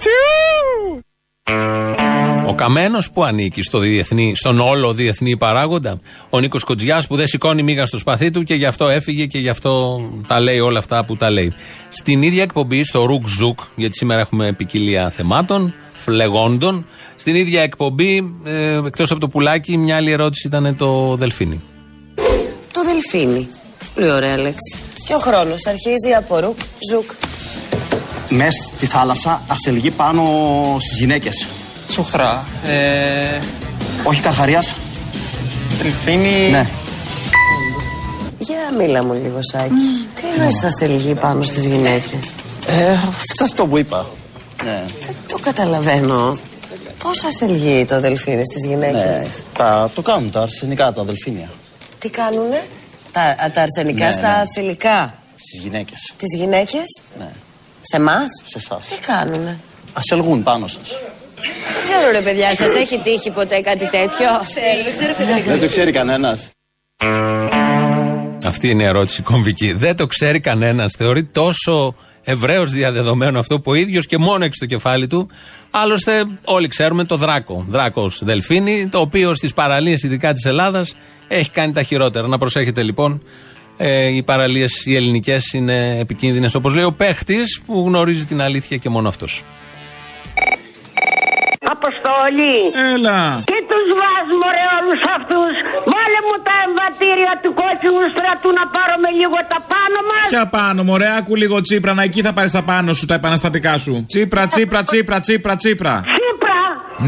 Speaker 4: Ο Καμένος που ανήκει στο διεθνή, στον όλο διεθνή παράγοντα. Ο Νίκος Κοτζιάς που δεν σηκώνει μύγα στο σπαθί του και γι' αυτό έφυγε και γι' αυτό τα λέει όλα αυτά που τα λέει. Στην ίδια εκπομπή, στο Ρουκ Ζουκ, γιατί σήμερα έχουμε ποικιλία θεμάτων, φλεγόντων. Στην ίδια εκπομπή, ε, εκτός από το πουλάκι, μια άλλη ερώτηση ήταν το Δελφίνι.
Speaker 10: Το Δελφίνι. Πολύ ωραία λέξη. Και ο χρόνος αρχίζει από ρουκ, ζουκ.
Speaker 22: Μέσα στη θάλασσα ασελγεί πάνω στις γυναίκες.
Speaker 19: Τσουχτρά. Ε,
Speaker 22: Όχι καρχαρίας.
Speaker 19: Δελφίνι.
Speaker 22: Ναι.
Speaker 10: Για μίλα μου λίγο, Σάκη. Τι εννοείς σας ελγεί πάνω στις γυναίκες;
Speaker 22: Ε, αυτό, αυτό που είπα. Ναι.
Speaker 10: Δεν το καταλαβαίνω. Πώς σας ελγεί το δελφίνι στις γυναίκες;
Speaker 22: ναι. Τα, το κάνουν τα αρσενικά, τα αδελφίνια.
Speaker 10: Τι κάνουνε; Τα, τα αρσενικά
Speaker 22: Ναι,
Speaker 10: στα
Speaker 22: ναι.
Speaker 10: θηλυκά.
Speaker 22: Στις γυναίκες.
Speaker 10: Τις γυναίκες;
Speaker 22: Ναι.
Speaker 10: Σε εμάς;
Speaker 22: Σε εσάς.
Speaker 10: Τι κάνουνε;
Speaker 22: Ασελγούν πάνω σας.
Speaker 10: Δεν ξέρω ρε παιδιά, σας έχει τύχει ποτέ κάτι τέτοιο; Ξέρω, δεν ξέρω
Speaker 22: Δεν το ξέρει κανένας.
Speaker 4: Αυτή είναι η ερώτηση κομβική. Δεν το ξέρει κανένας. Θεωρεί τόσο ευρέω διαδεδομένο αυτό που ο ίδιος και μόνο έχει στο κεφάλι του. Άλλωστε, όλοι ξέρουμε το Δράκο. Δράκος Δελφίνη, το οποίο στις παραλίες, ειδικά της Ελλάδας, έχει κάνει τα χειρότερα. Να προσέχετε λοιπόν. Ε, οι παραλίες οι ελληνικές είναι επικίνδυνες, όπως λέει ο παίχτης που γνωρίζει την αλήθεια και μόνο αυτός.
Speaker 23: Αποστολή.
Speaker 24: Έλα.
Speaker 23: Και τους βάζουμε ρε όλους αυτούς. Βάλε μου τα εμβατήρια του κόκκινου στρατού να πάρουμε λίγο τα πάνω μας.
Speaker 24: Ποια πάνω, μωρέ, άκου λίγο τσίπρα, να εκεί θα πάρεις τα πάνω σου, τα επαναστατικά σου. Τσίπρα, τσίπρα, τσίπρα, τσίπρα, τσίπρα.
Speaker 23: Τσίπρα.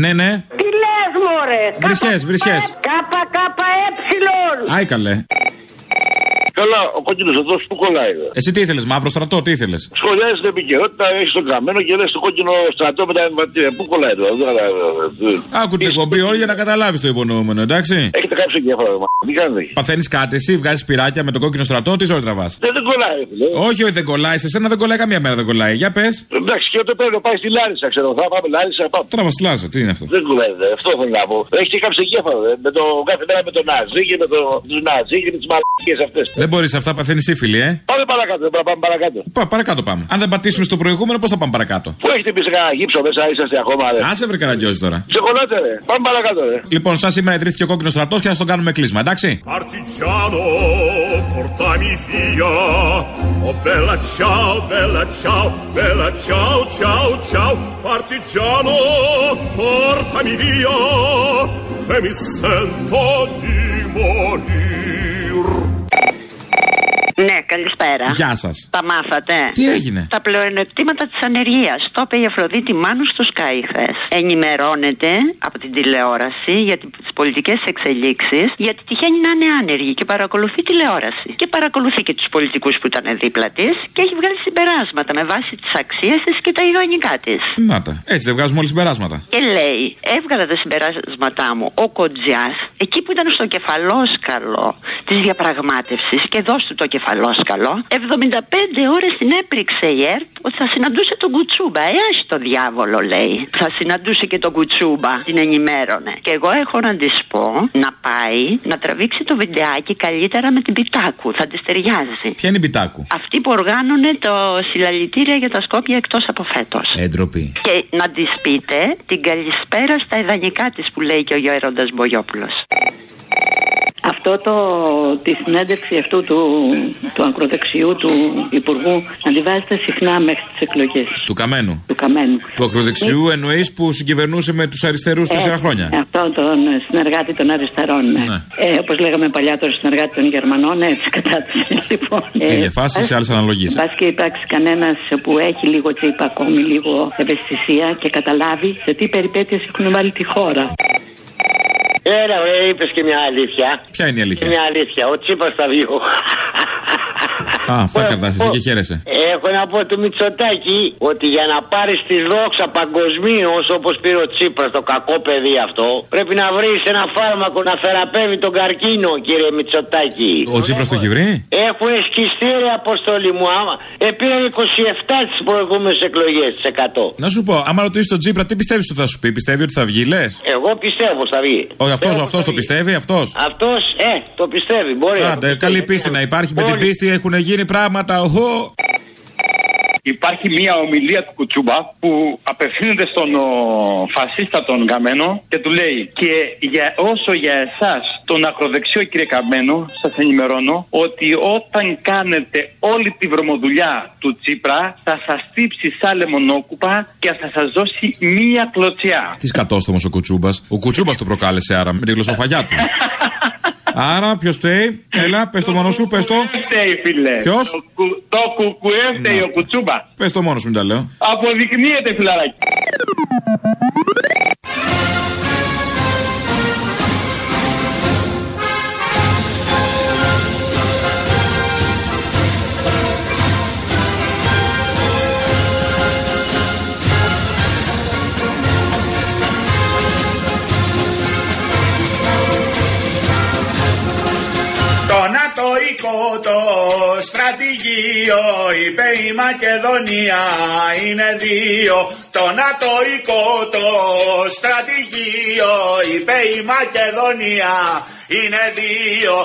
Speaker 24: Ναι, ναι.
Speaker 23: Τι λες μωρέ.
Speaker 24: Βρισχές, βρισχές.
Speaker 23: Κάπα κάπα έψιλον.
Speaker 24: Άι καλέ.
Speaker 25: Καλά, ο κόκκινος εδώ που κολλάει. ρε.
Speaker 24: Εσύ τι ήθελες, μαύρο στρατό, τι ήθελες;
Speaker 25: Σχολιάζει την επικαιρότητα, έχεις τον καμένο και λες το κόκκινο στρατό με τα εμβατήρια. Πού κολλάει τώρα, δεν καταλαβαίνω.
Speaker 24: Άκου την εκπομπή όλη για να καταλάβεις το υπονοούμενο, εντάξει;
Speaker 25: Έχετε κάψει εγκέφαλο, μα. Τι κάνετε.
Speaker 24: Παθαίνεις κάτι, εσύ βγάζεις πυράκια με το κόκκινο στρατό, τι ζωή τραβάς;
Speaker 25: Δεν, δεν κολλάει, φίλε.
Speaker 24: Όχι, όχι, δεν κολλάει, σε σένα δεν κολλάει καμία μέρα, δεν κολλάει. Για πες.
Speaker 25: Εντάξει, και όταν πρέπει να πάει στη Λάρισα, ξέρω. Θα πάμε Λάρισα, πάμε.
Speaker 24: Τραβάς στη Λάρισα, τι είναι αυτό;
Speaker 25: Δεν κολλάει, δε. αυτό θέλω να πω. Έχεις και κάψει εγκέφαλο, δε. Με το κάθε μέρα με τον Ναζί και με το, τους Ναζί και με τις μαλακίες αυτές.
Speaker 24: Δεν μπορείς αυτά, παθαίνεις σύφυλλη, ε;
Speaker 25: Πάμε παρακάτω, δεν πρέπει να πάμε παρακάτω.
Speaker 24: Πα, παρακάτω πάμε. Αν δεν πατήσουμε στο προηγούμενο, πώς θα πάμε παρακάτω;
Speaker 25: Πού έχετε πει σε κανένα γύψο μέσα, είσαστε ακόμα, ρε;
Speaker 24: Άσε βρε καραγκιόζη τώρα.
Speaker 25: Ξεκολλάτε, ρε. Πάμε παρακάτω, ρε.
Speaker 24: Λοιπόν, σαν σήμερα ιδρύθηκε ο κόκκινος στρατός και να τον κάνουμε κλείσμα, εντάξει;
Speaker 26: Partigiano, portami via. Oh bella ciao, bella ciao, bella ciao, ciao, ciao. Partigiano, portami via. E mi sento di morir.
Speaker 23: Ναι, καλησπέρα.
Speaker 24: Γεια σας.
Speaker 23: Τα μάθατε.
Speaker 24: Τι έγινε;
Speaker 23: Τα πλεονεκτήματα της ανεργίας. Το είπε η Αφροδίτη Μάνου στο Sky χθες. Ενημερώνεται από την τηλεόραση για τις πολιτικές εξελίξεις, γιατί τυχαίνει να είναι άνεργη και παρακολουθεί τηλεόραση. Και παρακολουθεί και τους πολιτικούς που ήταν δίπλα της και έχει βγάλει συμπεράσματα με βάση τις αξίες της και τα ιδανικά της.
Speaker 24: Να τα. Έτσι δεν βγάζουμε όλοι συμπεράσματα.
Speaker 23: Και λέει, έβγαλα τα συμπεράσματά μου ο Κοντζιάς, εκεί που ήταν στο κεφαλόσκαλο της διαπραγμάτευσης και δώσ' του το κεφαλόσκαλο, 75 ώρες την έπριξε η ΕΡΤ ότι θα συναντούσε τον Κουτσούμπα. Ε, άχι το διάβολο, λέει. Θα συναντούσε και τον Κουτσούμπα, την ενημέρωνε. Και εγώ έχω να της πω να πάει να τραβήξει το βιντεάκι καλύτερα με την Πιτάκου. Θα της ταιριάζει.
Speaker 24: Ποια είναι η πιτάκου;
Speaker 23: Αυτή που οργάνωνε το συλλαλητήρια για τα Σκόπια εκτός από φέτος.
Speaker 24: Έντροπη.
Speaker 23: Και να της πείτε την καλησπέρα στα ιδανικά της που λέει και ο Γέροντα Μπογιόπουλος.
Speaker 27: Αυτό το, τη συνέντευξη αυτού του, του ακροδεξιού του Υπουργού να τη βάζετε συχνά μέχρι τις εκλογές.
Speaker 24: Του Καμένου.
Speaker 27: Του Καμένου.
Speaker 24: Του ακροδεξιού εννοείς που συγκυβερνούσε με τους αριστερούς τέσσερα
Speaker 27: Ε,
Speaker 24: χρόνια.
Speaker 27: Αυτό τον συνεργάτη των αριστερών. Ναι. Ε, Όπως λέγαμε παλιά, τον συνεργάτη των Γερμανών, έτσι κατά του. Λοιπόν,
Speaker 24: Ίδια φάση σε άλλες αναλογίες.
Speaker 27: Πα και υπάρξει κανένας που έχει λίγο τσίπα, ακόμη λίγο ευαισθησία και καταλάβει σε τι περιπέτειες έχουν βάλει τη χώρα.
Speaker 28: Έλα, ρε, είπες και μια αλήθεια.
Speaker 24: Ποια είναι η
Speaker 28: Και
Speaker 24: αλήθεια.
Speaker 28: μια αλήθεια. Ο Τσίπρα θα βγει.
Speaker 24: Α, αυτά κρατάς εσύ και χαίρεσαι.
Speaker 28: Έχω να πω του Μητσοτάκη ότι για να πάρεις τη δόξα παγκοσμίως όπως πήρε ο Τσίπρας το κακό παιδί αυτό, πρέπει να βρεις ένα φάρμακο να θεραπεύει τον καρκίνο, κύριε Μητσοτάκη.
Speaker 24: Ο Τσίπρας το έχει βρει;
Speaker 28: Έχουν σκιστεί ρε αποστολή μου άμα. Ε, πήραν 27 τις προηγούμενες εκλογές τις 100.
Speaker 24: Να σου πω, άμα ρωτήσεις τον Τσίπρα, τι πιστεύεις ότι θα σου πει, πιστεύει ότι θα βγει, λες;
Speaker 28: Εγώ πιστεύω θα βγει.
Speaker 24: Όχι, αυτός αυτός το πιστεύει, αυτός;
Speaker 28: Αυτός, ε, το πιστεύει. Μπορεί. να το
Speaker 24: Άντε, καλή πίστη να υπάρχει. Με την πίστη έχουν γίνει πράγματα. Οχο.
Speaker 29: Υπάρχει μια ομιλία του Κουτσούμπα που απευθύνεται στον ο, φασίστα τον Καμένο και του λέει και για, όσο για εσάς τον ακροδεξιό κύριε Καμένο σας ενημερώνω ότι όταν κάνετε όλη τη βρωμοδουλειά του Τσίπρα θα σας τύψει σαν λεμονόκουπα και θα σας δώσει μία κλωτσιά.
Speaker 24: Τι κατόστομο ο Κουτσούμπας. Ο Κουτσούμπας το προκάλεσε άρα με τη γλωσσοφαγιά του. Άρα, ποιος φταίει, έλα, πες το μόνος σου, πες το.
Speaker 29: Φταίει φίλε.
Speaker 24: Ποιος;
Speaker 29: Το, κου- το κουκουέ φταίει ο Κουτσούμπας.
Speaker 24: Πες το μόνος σου, μην τα λέω.
Speaker 29: Αποδεικνύεται φιλαράκι.
Speaker 30: Νατοϊκό το στρατηγείο είπε η Μακεδονία είναι δύο Το νατοϊκό το στρατηγείο είπε η Μακεδονία είναι δύο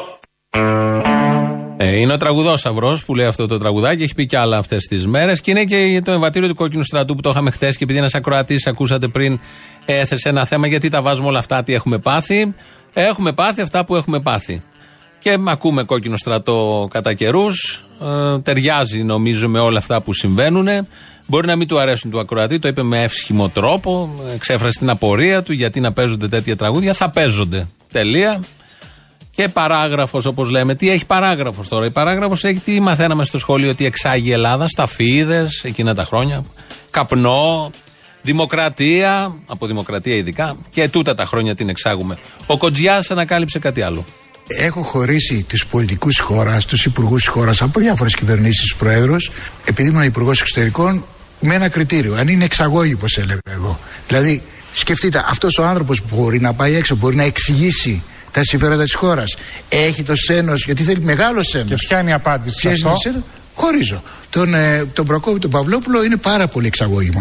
Speaker 4: Ε, είναι ο τραγουδόσαυρος που λέει αυτό το τραγουδάκι, έχει πει και άλλα αυτές τις μέρες. Και είναι και το εμβατήριο του κόκκινου στρατού που το είχαμε χτες. Και επειδή ένας ακροατής, ακούσατε πριν, έθεσε ένα θέμα γιατί τα βάζουμε όλα αυτά, τι έχουμε πάθει. Έχουμε πάθει αυτά που έχουμε πάθει. Και ακούμε κόκκινο στρατό κατά καιρούς. Ε, ταιριάζει νομίζω με όλα αυτά που συμβαίνουν. Μπορεί να μην του αρέσουν του ακροατή, το είπε με εύσχυμο τρόπο. Εξέφρασε την απορία του γιατί να παίζονται τέτοια τραγούδια. Θα παίζονται. Τελεία. Και παράγραφος, όπως λέμε. Τι έχει παράγραφος τώρα. Η παράγραφος έχει τι μαθαίναμε στο σχολείο ότι εξάγει η Ελλάδα, σταφίδε εκείνα τα χρόνια. Καπνό, δημοκρατία, από δημοκρατία ειδικά. Και τούτα τα χρόνια την εξάγουμε. Ο Κοτζιάς ανακάλυψε κάτι άλλο.
Speaker 14: Έχω χωρίσει του πολιτικούς της χώρας, τους υπουργούς της χώρας από διάφορες κυβερνήσεις, προέδρου, επειδή ήμουν υπουργός εξωτερικών, με ένα κριτήριο. Αν είναι εξαγώγη, όπως έλεγα εγώ. Δηλαδή, σκεφτείτε, αυτός ο άνθρωπος που μπορεί να πάει έξω, μπορεί να εξηγήσει τα συμφέροντα της χώρας. Έχει το σένος, γιατί θέλει μεγάλο σένος.
Speaker 17: Και ποια είναι η απάντηση σε
Speaker 14: Ποια είναι
Speaker 17: αυτό.
Speaker 14: το σένος; Χωρίζω. Τον, ε, τον Προκόπη, τον Παυλόπουλο είναι πάρα πολύ εξαγώγημο.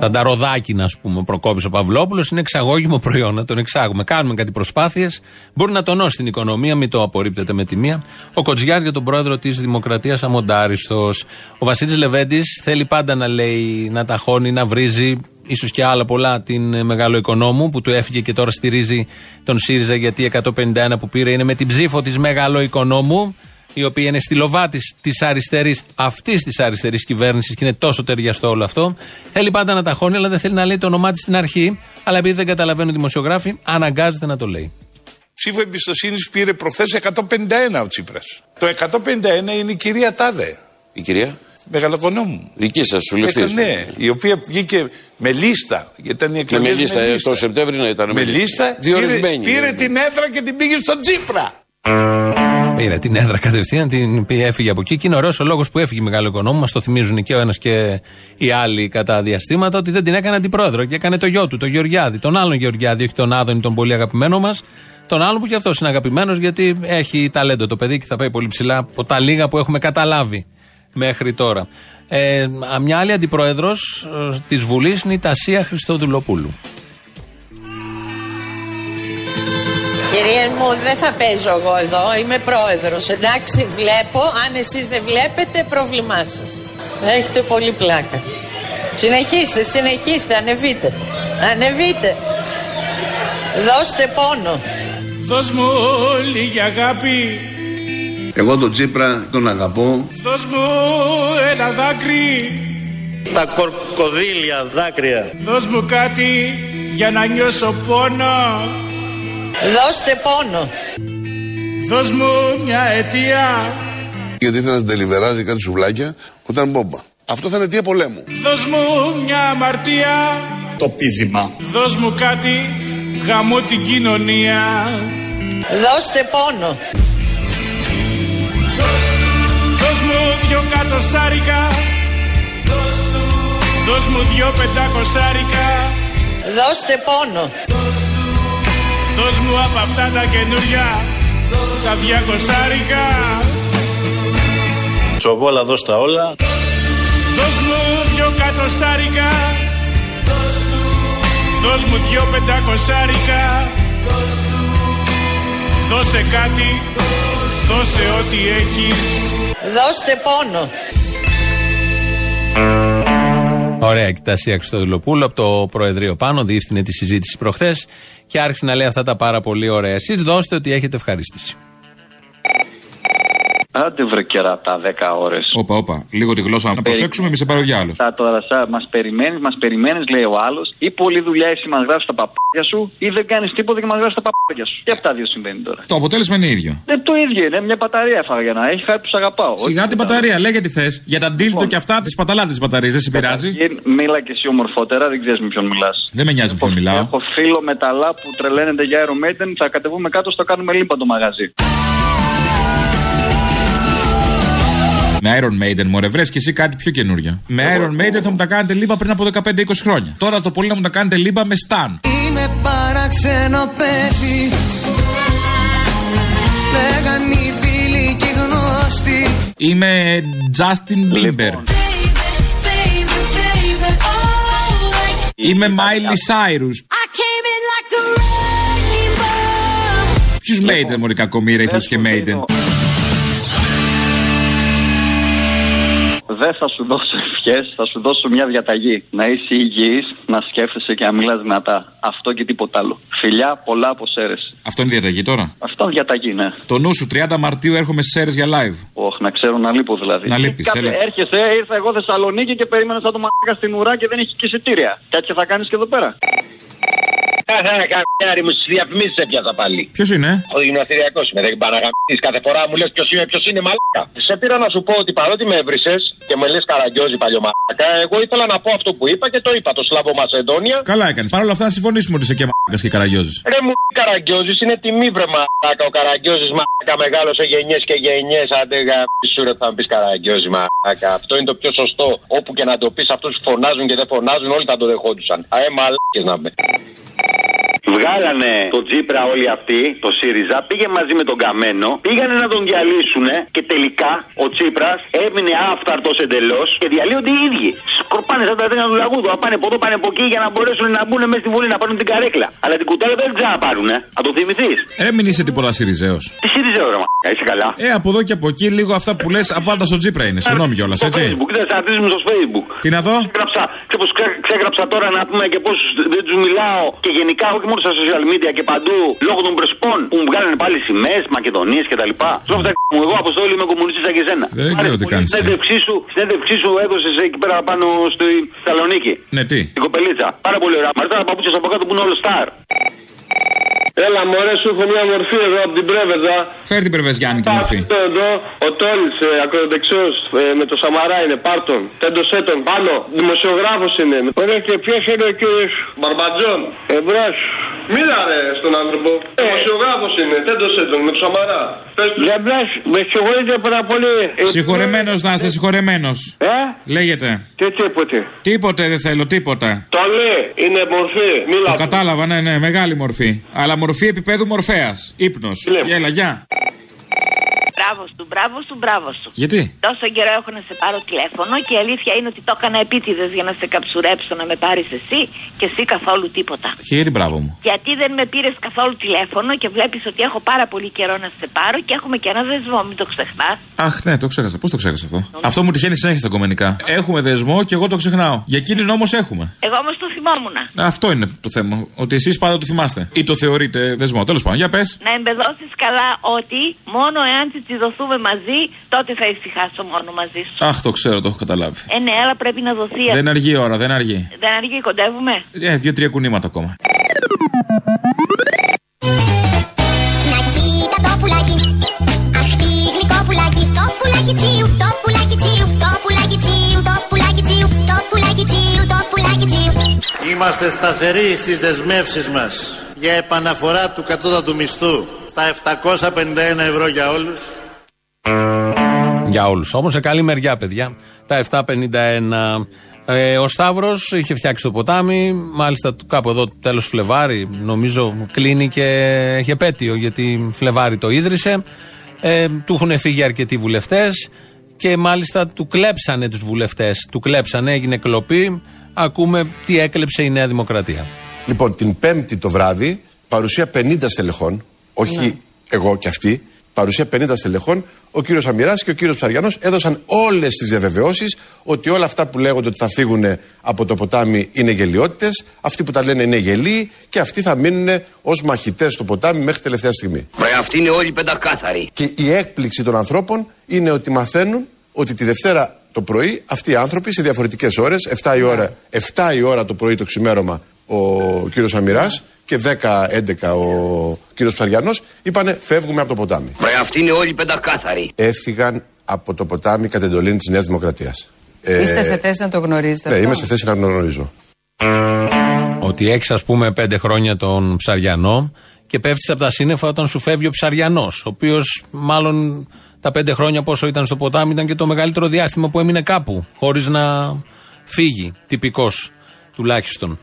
Speaker 4: Σαν τα ροδάκινα, ας πούμε, ο Προκόπη ο Παυλόπουλος είναι εξαγώγημο προϊόν. Να τον εξάγουμε. Κάνουμε κάτι προσπάθειες. Μπορεί να τονώσει την οικονομία, μην το απορρίπτεται με τη μία. Ο Κοτζιάρ για τον πρόεδρο της Δημοκρατίας Αμοντάριστος. Ο Βασίλης Λεβέντης θέλει πάντα να λέει, να ταχώνει, να βρίζει, ίσως και άλλα πολλά την ε, μεγάλο οικονόμου που του έφυγε και τώρα στηρίζει τον ΣΥΡΙΖΑ γιατί η 151 που πήρε είναι με την ψήφο της μεγάλο οικονόμου η οποία είναι στυλοβάτη της αριστερής, αυτής της αριστερής κυβέρνησης και είναι τόσο ταιριαστό όλο αυτό. Θέλει πάντα να ταχώνει, αλλά δεν θέλει να λέει το όνομά της στην αρχή. Αλλά επειδή δεν καταλαβαίνουν οι δημοσιογράφοι, αναγκάζεται να το λέει.
Speaker 30: Ψήφο εμπιστοσύνης πήρε προχθές 151 ο Τσίπρας. Το 151 είναι η κυρία Τάδε.
Speaker 31: Η κυρία;
Speaker 30: Μεγαλοκονόμου.
Speaker 31: Δική σας, βουλευτής.
Speaker 30: Έκανε, ναι, η οποία βγήκε με λίστα. Γιατί ήταν οι
Speaker 31: Και με
Speaker 30: εκλογές
Speaker 31: λίστα, ε, το Σεπτέμβριο να ήταν
Speaker 30: Με λίστα.
Speaker 31: Διορισμένη.
Speaker 30: Πήρε, πήρε
Speaker 31: ναι.
Speaker 30: την έδρα και την πήγε στον Τσίπρα.
Speaker 4: Πήρε την έδρα κατευθείαν, την πήγε, έφυγε από εκεί. Και είναι ωραίος ο λόγος που έφυγε η μεγάλο οικονόμου. Μας το θυμίζουν και ο ένας και οι άλλοι κατά διαστήματα ότι δεν την έκανε αντιπρόεδρο και έκανε το γιο του, τον Γεωργιάδη. Τον άλλον Γεωργιάδη, όχι τον Άδωνη, τον πολύ αγαπημένο μας. Τον άλλον που και αυτός είναι αγαπημένος γιατί έχει ταλέντο το παιδί και θα πάει πολύ ψηλά από τα λίγα που έχουμε καταλάβει μέχρι τώρα. Ε, α, μια άλλη αντιπρόεδρος της Βουλής είναι η Τασία Χριστοδουλοπούλου.
Speaker 32: Κυρία μου, δεν θα παίζω εγώ εδώ, είμαι πρόεδρος. Εντάξει, βλέπω, αν εσείς δεν βλέπετε, πρόβλημά σας. Έχετε πολύ πλάκα. Συνεχίστε, συνεχίστε, ανεβείτε. Ανεβείτε. Δώστε πόνο.
Speaker 33: Δώσ' μου λίγη αγάπη
Speaker 2: Εγώ τον Τσίπρα τον αγαπώ.
Speaker 33: Δώσ' μου ένα δάκρυ
Speaker 2: Τα κορκοδίλια δάκρυα.
Speaker 33: Δώσ' μου κάτι για να νιώσω πόνο
Speaker 32: Δώστε πόνο.
Speaker 33: Δώσ' μου μια αιτία
Speaker 2: Γιατί ήθελα να τελειβεράζει κάτι σουβλάκια όταν μπόμπα. Αυτό θα είναι αιτία πολέμου.
Speaker 33: Δώσ' μου μια αμαρτία
Speaker 2: Το πίδημα.
Speaker 33: Δώσ' μου κάτι γαμώ την κοινωνία
Speaker 32: Δώστε πόνο.
Speaker 33: Δώσ' μου δυο κατοστάρικα Δώσ' μου δυο πεντακοσάρικα
Speaker 32: Δώστε πόνο.
Speaker 33: Δώσ' μου από αυτά τα καινούρια Τα διακοσάρικα
Speaker 2: Τσοβόλα δώσ' τα όλα.
Speaker 33: Δώσ' μου δυο κατοστάρικα Δώσ' μου δυο πεντακοσάρικα Δώσε κάτι Δώσε ό,τι έχεις
Speaker 32: Δώστε πόνο.
Speaker 4: Ωραία, και τα Σία Χριστοδουλοπούλου από το Προεδρείο πάνω, διεύθυνε τη συζήτηση προχθές και άρχισε να λέει αυτά τα πάρα πολύ ωραία. Εσείς δώστε ότι έχετε ευχαρίστηση.
Speaker 27: Άντε βρε κερατά 10 ώρες.
Speaker 24: Όπα, όπα. Λίγο τη γλώσσα να προσέξουμε, μη σε πάρει ο διάλο.
Speaker 27: Τα τώρα, μας περιμένεις, μας περιμένεις, λέει ο άλλος, ή πολλή δουλειά εσύ μας γράφεις τα παπάκια σου, ή δεν κάνεις τίποτα και μας γράφεις τα παπάκια σου. Και αυτά δύο συμβαίνει τώρα.
Speaker 24: Το αποτέλεσμα είναι ίδιο.
Speaker 27: Ε, το ίδιο είναι, μια μπαταρία έφαγα για να έχει χάρη που σ' αγαπάω.
Speaker 24: Σιγά την μπαταρία, λέγε τι θες. Για τα ντίλτο και αυτά, τις παταλάτε της μπαταρίας, δεν σε πειράζει.
Speaker 27: Καταρχήν, Μίλα και εσύ ομορφότερα, δεν ξέρεις με ποιον μιλάς.
Speaker 24: Δεν με νοιάζει με ποιον μιλάω.
Speaker 27: Έχω φίλο μεταλλά που τρελαίνεται για Iron Maiden, θα κατεβούμε κάτω, στο κάνουμε λίμπα το μαγαζί.
Speaker 24: Με Iron Maiden, μωρέ, βρες και εσύ κάτι πιο καινούριο. Με Iron Maiden θα μου τα κάνετε λίμπα πριν από 15-20 χρόνια. Τώρα το πολύ να μου τα κάνετε λίμπα με Stan.
Speaker 34: Είμαι παράξενο παιδί Λέγαν οι φίλοι και οι γνωστοί
Speaker 24: Είμαι Justin Bieber. Είμαι Miley Cyrus. Ποιους Maiden, μωρή κακομοίρα, ήθελες και Maiden;
Speaker 27: Δεν θα σου δώσω ευχές, θα σου δώσω μια διαταγή. Να είσαι υγιής, να σκέφτεσαι και να μιλάς δυνατά. Αυτό και τίποτα άλλο. Φιλιά, πολλά από Σέρες.
Speaker 24: Αυτό είναι διαταγή τώρα.
Speaker 27: Αυτό είναι διαταγή, ναι.
Speaker 24: Το νου σου 30 Μαρτίου έρχομαι στι αίρε για live.
Speaker 27: Όχι, να ξέρω να λείπω δηλαδή.
Speaker 24: Να λείπεις,
Speaker 27: Κάτι-
Speaker 24: έλα.
Speaker 27: Έρχεσαι, ήρθα εγώ Θεσσαλονίκη και περίμενα σαν το μαλάκα στην ουρά και δεν έχει και εισιτήρια. Κάτι θα κάνεις και εδώ πέρα.
Speaker 35: Κάθε ένα καμιάρι μου στις διαφημίσεις έπιασα πάλι.
Speaker 24: Ποιος είναι;
Speaker 35: Ο γυμναστηριακός είμαι, δεν παραγαμίσεις. Κάθε φορά μου λες ποιος είμαι, ποιος είναι μαλάκα. Σε πήρα να σου πω ότι παρότι με έβρισες και με λες καραγκιόζη παλιωμαλάκα, εγώ ήθελα να πω αυτό που είπα και το είπα. Το Σλάβο Μασεντόνια.
Speaker 24: Καλά έκανες. Παρ' όλα αυτά να συμφωνήσουμε ότι είσαι και μάκα και καραγκιόζης.
Speaker 35: Ρε μου καραγκιόζης είναι τιμή βρε μαλάκα. Ο καραγκιόζης μαλάκα μεγάλο σε γενιές και γενιές. Άντε γαμίσου ρε θα μου πεις καραγκιόζη μαλάκα. Αυτό είναι το πιο σωστό. Όπου και να το πεις αυτούς που φωνάζουν και δεν φωνάζουν, όλοι θα το δεχόντουσαν. Αε μαλάκες να με.
Speaker 36: Βγάλανε τον Τζίπρα όλοι αυτοί, το ΣΥΡΙΖΑ, πήγε μαζί με τον Καμένο, πήγανε να τον διαλύσουν και τελικά ο Τσίπρας έμεινε άφθαρτος εντελώς και διαλύονται οι ίδιοι. Σκορπάνε σαν τα τρένα του λαγούδου, να πάνε από εδώ, πάνε από εκεί για να μπορέσουν να μπουν μέσα στη βουλή να πάρουν την καρέκλα. Αλλά την κουτάλα δεν την ξαναπάρουν, ε. Να το θυμηθείς.
Speaker 24: Ρε μην είσαι τίποτα Σιριζέος.
Speaker 36: Τι ΣΥΡΙΖΑ, ρε μα, είσαι καλά.
Speaker 24: Ε, από εδώ και από εκεί λίγο αυτά που λες αβάντα στο Τζίπρα είναι. Συγγνώμη κιόλας,
Speaker 36: Στο
Speaker 24: έτσι.
Speaker 36: Facebook, δεν σαρτίζουμε στο Facebook.
Speaker 24: Τι να δω;
Speaker 36: Ξέγραψα, ξέρω πως ξέ- ξέγραψα τώρα να πούμε και πώς δεν τους μιλάω και γενικά όχι μόνο στα social media και παντού λόγω των πρεσπών που μου βγάλανε πάλι σημαίες, Μακεδονίες κτλ. Σου αυτά μου, εγώ αποστόλη είμαι κομμουνιστής σαν και εσένα.
Speaker 24: Δεν ξέρω τι κάνεις εσύ.
Speaker 36: Συνέντευξή σου, συνέντευξή σου έδωσες εκεί πέρα πάνω στη Θεσσαλονίκη.
Speaker 24: Ναι, τι;
Speaker 36: Την κοπελίτσα. Πάρα πολύ ωραία. Μαρτά τα παπούτσια από κάτω που είναι all star.
Speaker 30: Έλα, μωρέ, σου έχω μια μορφή εδώ από την Πρέβεζα.
Speaker 24: Φέρ την Πρεβεζιάννη τη μορφή.
Speaker 30: Αυτό εδώ, ο Τόλη, ε, ακροδεξιό, με το Σαμαρά είναι, πάρτον. Τέντοσέ τον πάνω. Δημοσιογράφος είναι. Ωραία, και ποιο είναι ο κύριος; Μπαρμπατζόν. Εμπρός. Μίλα ρε στον άνθρωπο. Δημοσιογράφος είναι, τέντοσέ τον με το Σαμαρά.
Speaker 36: Για μπλες, με συγχωρείτε πάρα πολύ.
Speaker 24: Συγχωρεμένος να είστε, συγχωρεμένος.
Speaker 36: Ε;
Speaker 24: Λέγεται.
Speaker 30: Τι τίποτε.
Speaker 24: Τίποτε δεν θέλω, τίποτα.
Speaker 30: Το λέει, είναι μορφή. Μίλα.
Speaker 24: Το κατάλαβα, ναι, ναι, μεγάλη μορφή. Αλλά μορφή επίπεδου μορφαία. Ύπνο. Γέλα, γεια.
Speaker 37: Μπράβο σου, μπράβο σου, μπράβο σου.
Speaker 24: Γιατί;
Speaker 37: Τόσο καιρό έχω να σε πάρω τηλέφωνο και η αλήθεια είναι ότι το έκανα επίτηδες για να σε καψουρέψω να με πάρεις εσύ και εσύ καθόλου τίποτα.
Speaker 24: Και γιατί μπράβο μου.
Speaker 37: Γιατί δεν με πήρες καθόλου τηλέφωνο και βλέπεις ότι έχω πάρα πολύ καιρό να σε πάρω και έχουμε και ένα δεσμό, μην το ξεχνάς.
Speaker 24: Αχ, ναι, το ξέχασα. Πώς το ξέχασα αυτό; Αυτό μου τυχαίνει συνέχεια στα κομμενικά. Έχουμε δεσμό και εγώ το ξεχνάω. Για εκείνην όμως έχουμε.
Speaker 37: Εγώ όμως το θυμόμουν.
Speaker 24: Αυτό είναι το θέμα. Ότι εσείς πάντα το θυμάστε. Ή το θεωρείτε δεσμό. Τέλος πάντων, για πες.
Speaker 37: Να εμπεδώσεις καλά ότι μόνο εάν τσιτιδωθούμε μαζί, τότε θα ησυχάσω μόνο μαζί σου.
Speaker 24: Αχ, το ξέρω, το έχω καταλάβει.
Speaker 37: Ε, ναι, αλλά πρέπει να δοθεί.
Speaker 24: Δεν αργεί η ώρα, δεν αργεί.
Speaker 37: Δεν αργεί, κοντεύουμε.
Speaker 24: Ε, δύο-τρία κουνήματα ακόμα.
Speaker 38: Να κοίτα το πουλάκι Αχ τι γλυκό πουλάκι Το πουλάκι τσίου, το πουλάκι τσίου Το πουλάκι τσίου, το πουλάκι τσίου Το πουλάκι τσίου, το πουλάκι τσίου
Speaker 39: Είμαστε σταθεροί στις δεσμεύσεις μας για επαναφορά του κατώτατου μισθού στα 751 ευρώ για όλους.
Speaker 4: Για όλους. Όμως σε καλή μεριά, παιδιά. Τα 751. Ε, ο Σταύρος είχε φτιάξει το ποτάμι. Μάλιστα κάπου εδώ τέλος Φλεβάρι, νομίζω κλείνει και έχει επέτειο γιατί Φλεβάρι το ίδρυσε. Ε, του έχουν φύγει αρκετοί βουλευτές και μάλιστα του κλέψανε τους βουλευτές. Του κλέψανε, έγινε κλοπή. Ακούμε τι έκλεψε η Νέα Δημοκρατία.
Speaker 40: Λοιπόν, την Πέμπτη το βράδυ, παρουσία 50 στελεχών, όχι εγώ και αυτοί, παρουσία 50 στελεχών, ο κύριος Αμυράς και ο κύριος Ψαριανός έδωσαν όλες τις διαβεβαιώσεις ότι όλα αυτά που λέγονται ότι θα φύγουν από το ποτάμι είναι γελιότητες, αυτοί που τα λένε είναι γελοί και αυτοί θα μείνουν ως μαχητές στο ποτάμι μέχρι τελευταία στιγμή.
Speaker 41: Βρε, αυτοί είναι όλοι πεντακάθαροι.
Speaker 40: Και η έκπληξη των ανθρώπων είναι ότι μαθαίνουν ότι τη Δευτέρα το πρωί αυτοί οι άνθρωποι σε διαφορετικές ώρες, 7 η ώρα, 7 η ώρα το πρωί το ξημέρωμα ο κύριος Αμυράς και 10-11 ο κύριος Ψαριανός είπανε φεύγουμε από το ποτάμι.
Speaker 41: Βρε, αυτοί είναι όλοι πεντακάθαροι.
Speaker 40: Έφυγαν από το ποτάμι κατ' εντολή της Νέας Δημοκρατίας. Ε,
Speaker 42: Είστε σε θέση να το γνωρίζετε.
Speaker 40: Ναι,
Speaker 42: αυτό;
Speaker 40: είμαι σε θέση να γνωρίζω.
Speaker 4: Ότι έχεις, ας πούμε, πέντε χρόνια τον Ψαριανό και πέφτεις από τα σύννεφα όταν σου φεύγει ο Ψαριανός. Ο οποίος, μάλλον, τα πέντε χρόνια πόσο ήταν στο ποτάμι ήταν και το μεγαλύτερο διάστημα που έμεινε κάπου, χωρίς να φύγει. Τυπικός τουλάχιστον.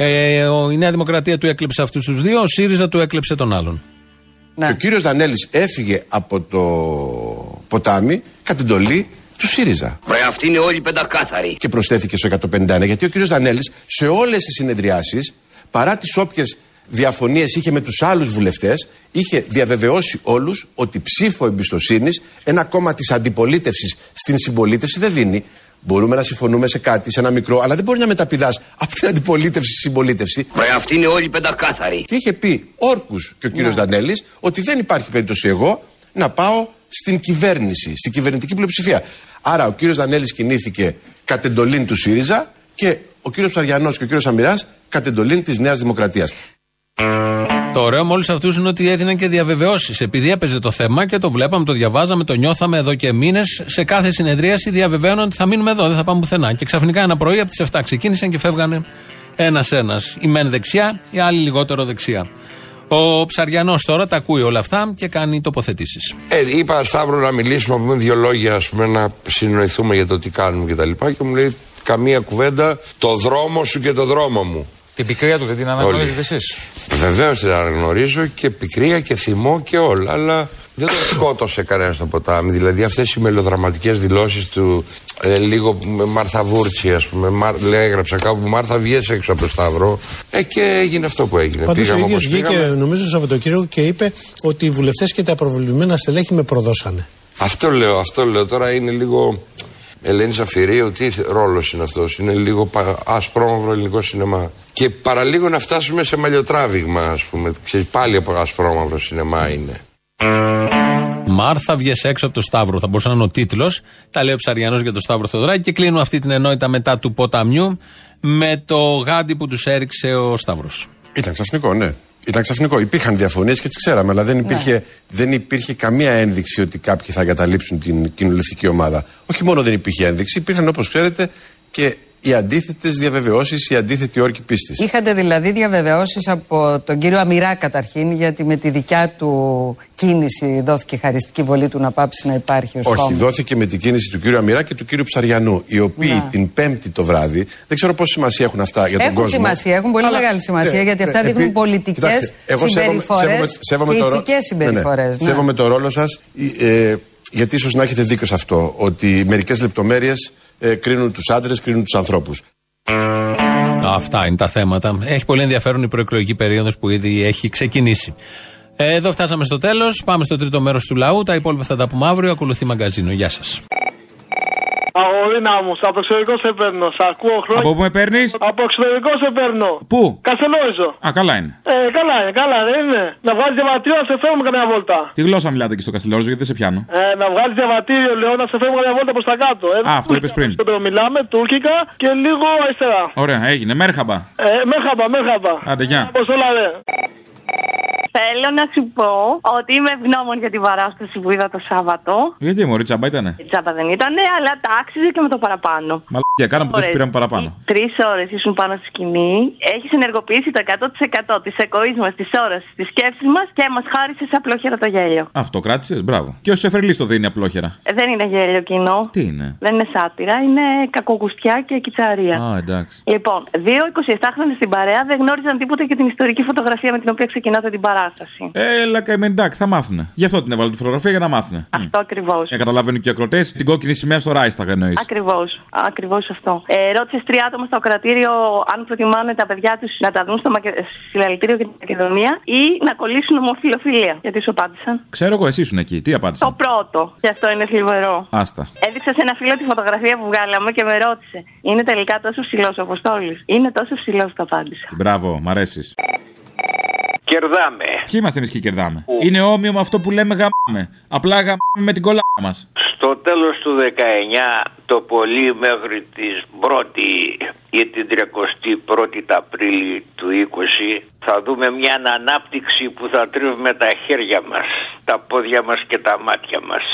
Speaker 4: Ε, ο- η Νέα Δημοκρατία του έκλεψε αυτούς τους δύο, ο ΣΥΡΙΖΑ του έκλεψε τον άλλον.
Speaker 40: Και ο κύριος Δανέλης έφυγε από το ποτάμι κατ' εντολή του ΣΥΡΙΖΑ.
Speaker 41: Βρε, αυτοί είναι όλοι πεντακάθαροι.
Speaker 40: Και προσθέθηκε στο 151 γιατί ο κύριος Δανέλης σε όλες τις συνεδριάσεις παρά τις όποιες διαφωνίες είχε με τους άλλους βουλευτές, είχε διαβεβαιώσει όλους ότι ψήφο εμπιστοσύνης ένα κόμμα της αντιπολίτευσης στην συμπολίτευση δεν δίνει. Μπορούμε να συμφωνούμε σε κάτι, σε ένα μικρό, αλλά δεν μπορεί να μεταπηδάς από την αντιπολίτευση στη συμπολίτευση.
Speaker 41: Ρε αυτοί είναι όλοι πεντακάθαροι.
Speaker 40: Και είχε πει όρκους και ο κύριος Δανέλης ότι δεν υπάρχει περίπτωση εγώ να πάω στην κυβέρνηση, στην κυβερνητική πλειοψηφία. Άρα ο κύριος Δανέλης κινήθηκε κατ' εντολήν του ΣΥΡΙΖΑ και ο κύριος Ψαριανό και ο κύριος Αμυρά κατ' εντολήν της Νέας Δημοκρατίας.
Speaker 4: Το ωραίο με όλους αυτούς είναι ότι έδιναν και διαβεβαιώσεις. Επειδή έπαιζε το θέμα και το βλέπαμε, το διαβάζαμε, το νιώθαμε εδώ και μήνες, σε κάθε συνεδρίαση διαβεβαίωναν ότι θα μείνουμε εδώ, δεν θα πάμε πουθενά. Και ξαφνικά ένα πρωί από τις 7 ξεκίνησαν και φεύγανε ένα-ένα. Η μεν δεξιά, η άλλη λιγότερο δεξιά. Ο Ψαριανός τώρα τα ακούει όλα αυτά και κάνει τοποθετήσεις.
Speaker 25: Ε, είπα Σταύρο να μιλήσουμε, να πούμε δύο λόγια, ας πούμε, να συνοηθούμε για το τι κάνουμε κτλ. Και, και μου λέει καμία κουβέντα, το δρόμο σου και το δρόμο μου.
Speaker 43: Την πικρία του δεν την αναγνωρίζετε εσείς;
Speaker 25: Βεβαίως την αναγνωρίζω και πικρία και θυμό και όλα, αλλά δεν το σκότωσε κανένας στο ποτάμι. Δηλαδή αυτές οι μελοδραματικές δηλώσεις του, ε, λίγο με Μάρθα Βούρτσι, ας πούμε. Μάρ, λέει, έγραψα κάπου Μάρθα, βγες έξω από το Σταυρό. Ε, και έγινε αυτό που έγινε.
Speaker 1: Πάντως ο
Speaker 25: Πήγαμε
Speaker 1: ίδιος
Speaker 25: όπως
Speaker 1: βγήκε,
Speaker 25: πήγαμε.
Speaker 1: νομίζω, το Σαββατοκύριακο και είπε ότι οι βουλευτές και τα προβλημένα στελέχη με προδώσανε.
Speaker 25: Αυτό λέω, αυτό λέω. Τώρα είναι λίγο. Ελένη Ζαφυρίου, τι ρόλος είναι αυτός; Είναι λίγο πα- ασπρόμαυρο ελληνικό σινεμά. Και παραλίγο να φτάσουμε σε μαλλιοτράβηγμα, ας πούμε. Ξέρεις, πάλι από ασπρόμαυρο σινεμά είναι.
Speaker 4: Μάρθα, βγες έξω από το Σταύρο. Θα μπορούσε να είναι ο τίτλος. Τα λέει ο Ψαριανός για το Σταύρο Θεοδράκη και κλείνουν αυτή την ενότητα μετά του ποταμιού με το γάντι που τους έριξε ο Σταύρος.
Speaker 40: Ήταν ξαφνικό, ναι. Ήταν ξαφνικό. Υπήρχαν διαφωνίες και τις ξέραμε, αλλά δεν υπήρχε, δεν υπήρχε καμία ένδειξη ότι κάποιοι θα εγκαταλείψουν την κοινοβουλευτική ομάδα. Όχι μόνο δεν υπήρχε ένδειξη, υπήρχαν όπως ξέρετε και οι αντίθετες διαβεβαιώσεις, οι αντίθετοι όρκοι πίστης.
Speaker 44: Είχατε δηλαδή διαβεβαιώσεις από τον κύριο Αμυρά καταρχήν, γιατί με τη δικιά του κίνηση δόθηκε χαριστική βολή του να πάψει να υπάρχει ω
Speaker 40: Όχι,
Speaker 44: κόμμα.
Speaker 40: δόθηκε με την κίνηση του κύριου Αμυρά και του κύριου Ψαριανού, οι οποίοι
Speaker 44: Να.
Speaker 40: την Πέμπτη το βράδυ, δεν ξέρω πόση σημασία έχουν αυτά για τον
Speaker 44: Έχουν
Speaker 40: κόσμο.
Speaker 44: σημασία, έχουν πολύ
Speaker 40: αλλά-
Speaker 44: μεγάλη σημασία,
Speaker 40: ναι,
Speaker 44: γιατί
Speaker 40: ναι,
Speaker 44: αυτά δείχνουν
Speaker 40: επί-
Speaker 44: πολιτικές
Speaker 40: Κοιτάξτε, εγώ σέβομαι-
Speaker 44: συμπεριφορές
Speaker 40: σέβομαι- σέβομαι
Speaker 44: και
Speaker 40: το ρο-
Speaker 44: ηθικέ
Speaker 40: Ναι, ναι.
Speaker 44: συμπεριφορές.
Speaker 40: Σέβομαι το ρόλο σας, ε, γιατί ίσως να έχετε δίκιο σε αυτό, ότι μερικές λεπτομέρειες ε, κρίνουν τους άντρες, κρίνουν τους ανθρώπους.
Speaker 4: Αυτά είναι τα θέματα. Έχει πολύ ενδιαφέρον η προεκλογική περίοδος που ήδη έχει ξεκινήσει. Ε, Εδώ φτάσαμε στο τέλος. Πάμε στο τρίτο μέρος του λαού. Τα υπόλοιπα θα τα πούμε αύριο. Ακολουθεί μαγκαζίνο. Γεια σας.
Speaker 30: Αγορίνα μου, από το εξωτερικό σε παίρνω. Σ' ακούω χρόνια.
Speaker 24: Από πού με παίρνεις;
Speaker 30: Από εξωτερικό σε παίρνω.
Speaker 24: Πού;
Speaker 30: Καστελόιζο.
Speaker 24: Α, καλά είναι.
Speaker 30: Ε, καλά είναι, καλά είναι, δεν είναι. Να βγάλεις διαβατήριο να σε φέρουμε καμιά βόλτα.
Speaker 24: Τι γλώσσα μιλάτε εκεί στο Καστιλόριζο, γιατί δεν σε πιάνω;
Speaker 30: Ε, να βγάλεις διαβατήριο, λέω, να σε φέρουμε καμιά βόλτα προς τα κάτω. Ε,
Speaker 24: Α, αυτό είπες πριν.
Speaker 30: τουρκικά Μιλάμε, τουρκικά και λίγο αριστερά.
Speaker 24: Ωραία, έγινε. Μέρχαμπα.
Speaker 30: Ε, μέχαμπα, μέχαμπα.
Speaker 24: Άντε, γεια.
Speaker 30: Πώ όλα, ρε.
Speaker 45: Θέλω να σου πω ότι είμαι ευγνώμων για την παράσταση που είδα το Σάββατο.
Speaker 24: Γιατί μωρή τσάμπα ήτανε;
Speaker 45: Η τσάπα δεν ήταν, αλλά τα άξιζε και με το παραπάνω.
Speaker 24: Μαλακία, κάναμε που
Speaker 45: Ωραίες.
Speaker 24: πήραμε παραπάνω.
Speaker 45: Τρεις ώρες ήσουν πάνω στη σκηνή. Έχεις ενεργοποιήσει το 100% της εκοή μας, της ώρας, της σκέψης μας και μας χάρισες απλόχερα το γέλιο.
Speaker 24: Αυτό κράτησε, μπράβο. Και ο Σεφερλή το δίνει απλόχερα.
Speaker 45: Ε, Δεν είναι γέλιο κοινό.
Speaker 24: Τι είναι;
Speaker 45: Δεν είναι σάτυρα, είναι κακοκουστιά και κυτσαρία.
Speaker 24: Α, εντάξει.
Speaker 45: Λοιπόν, δύο 27χρονε στην παρέα δεν γνώριζαν τίποτα για την ιστορική φωτογραφία με την οποία ξεκινάτε την παράσταση.
Speaker 24: Έλα και εντάξει, θα μάθουνε. Γι' αυτό την έβαλε τη φωτογραφία για να μάθουνε.
Speaker 45: Αυτό ακριβώς.
Speaker 24: Για να καταλαβαίνουν και οι ακροτές την κόκκινη σημαία στο Ράισταγ εννοείς.
Speaker 45: Ακριβώς. Ακριβώς αυτό. Ε, Ρώτησες τρία άτομα στο κρατήριο αν προτιμάνε τα παιδιά τους να τα δουν στο Μακε... συλλαλητήριο για την Μακεδονία ή να κολλήσουν ομοφιλοφιλία. Γιατί σου απάντησαν;
Speaker 24: Ξέρω εγώ, εσύ ήσουν εκεί. Τι
Speaker 45: Το
Speaker 24: απάντησα.
Speaker 45: πρώτο. Και αυτό είναι θλιβερό.
Speaker 24: Άστα.
Speaker 45: Έδειξα σε ένα φίλο τη φωτογραφία που βγάλαμε και με ρώτησε. Είναι τελικά τόσο ψηλός ο Αποστόλης; Είναι τόσο ψηλός, το απάντησα.
Speaker 24: Μπράβο, μ' αρέσεις.
Speaker 46: Κερδάμε.
Speaker 24: Ποιοι είμαστε εμείς και κερδάμε; Είναι όμοιο με αυτό που λέμε γαμάμε. Απλά γαμάμε με την κολλά μας.
Speaker 46: Στο τέλος του 19 το πολύ μέχρι τις 1η ή την 31η Απρίλη του 20 θα δούμε μια ανάπτυξη που θα τρίβουμε τα χέρια μας, τα πόδια μας και τα μάτια μας.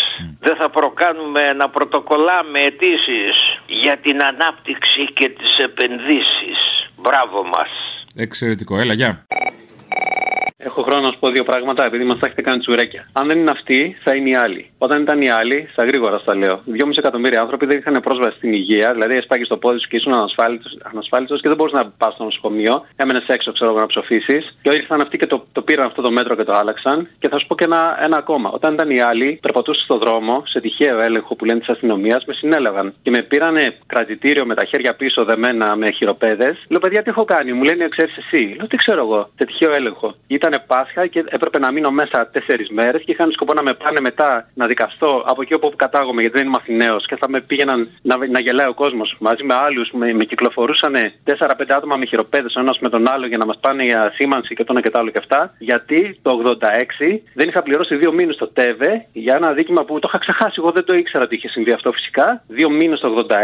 Speaker 46: Δεν θα προκάνουμε να πρωτοκολλάμε αιτήσεις για την ανάπτυξη και τις επενδύσεις. Μπράβο μας.
Speaker 24: Εξαιρετικό, έλα, γεια.
Speaker 47: you Έχω χρόνο να σου πω δύο πράγματα επειδή μας τα έχετε κάνει τσουρέκια. Αν δεν είναι αυτοί, θα είναι οι άλλοι. Όταν ήταν οι άλλοι, στα γρήγορα στα λέω. 2,5 εκατομμύρια άνθρωποι δεν είχαν πρόσβαση στην υγεία, δηλαδή έσπαγες στο πόδι σου και ήσουν ανασφάλιστο και δεν μπορούσες να πας στο νοσοκομείο. Έμενες έξω, ξέρω εγώ, να ψοφήσεις. Και ήρθαν αυτοί και το, το πήραν αυτό το μέτρο και το άλλαξαν. Και θα σου πω και ένα, ένα ακόμα. Όταν ήταν οι άλλοι, περπατούσες στο δρόμο, σε τυχαίο έλεγχο που λένε της αστυνομίας, με συνέλαβαν και με πήρανε κρατητήριο με τα χέρια πίσω δεμένα με χειροπέδες. Λέω, παιδιά, τι έχω κάνει. Μου λένε, ξέρεις εσύ. Λέω, τι ξέρω εγώ. Σε τυχαίο έλεγχο. Ήταν Πάσχα και έπρεπε να μείνω μέσα τέσσερις μέρες και είχαν σκοπό να με πάνε μετά να δικαστώ από εκεί όπου κατάγομαι, γιατί δεν είμαι Αθηναίο και θα με πήγαιναν να, να γελάει ο κόσμος μαζί με άλλους. Με, με κυκλοφορούσαν 4-5 άτομα με χειροπέδε ο ένας με τον άλλο για να μας πάνε για σήμανση και το ένα και το άλλο και αυτά. Γιατί το 86 δεν είχα πληρώσει δύο μήνες στο ΤΕΒΕ για ένα δίκημα που το είχα ξεχάσει. Εγώ δεν το ήξερα ότι είχε συμβεί αυτό φυσικά. Δύο μήνες το 86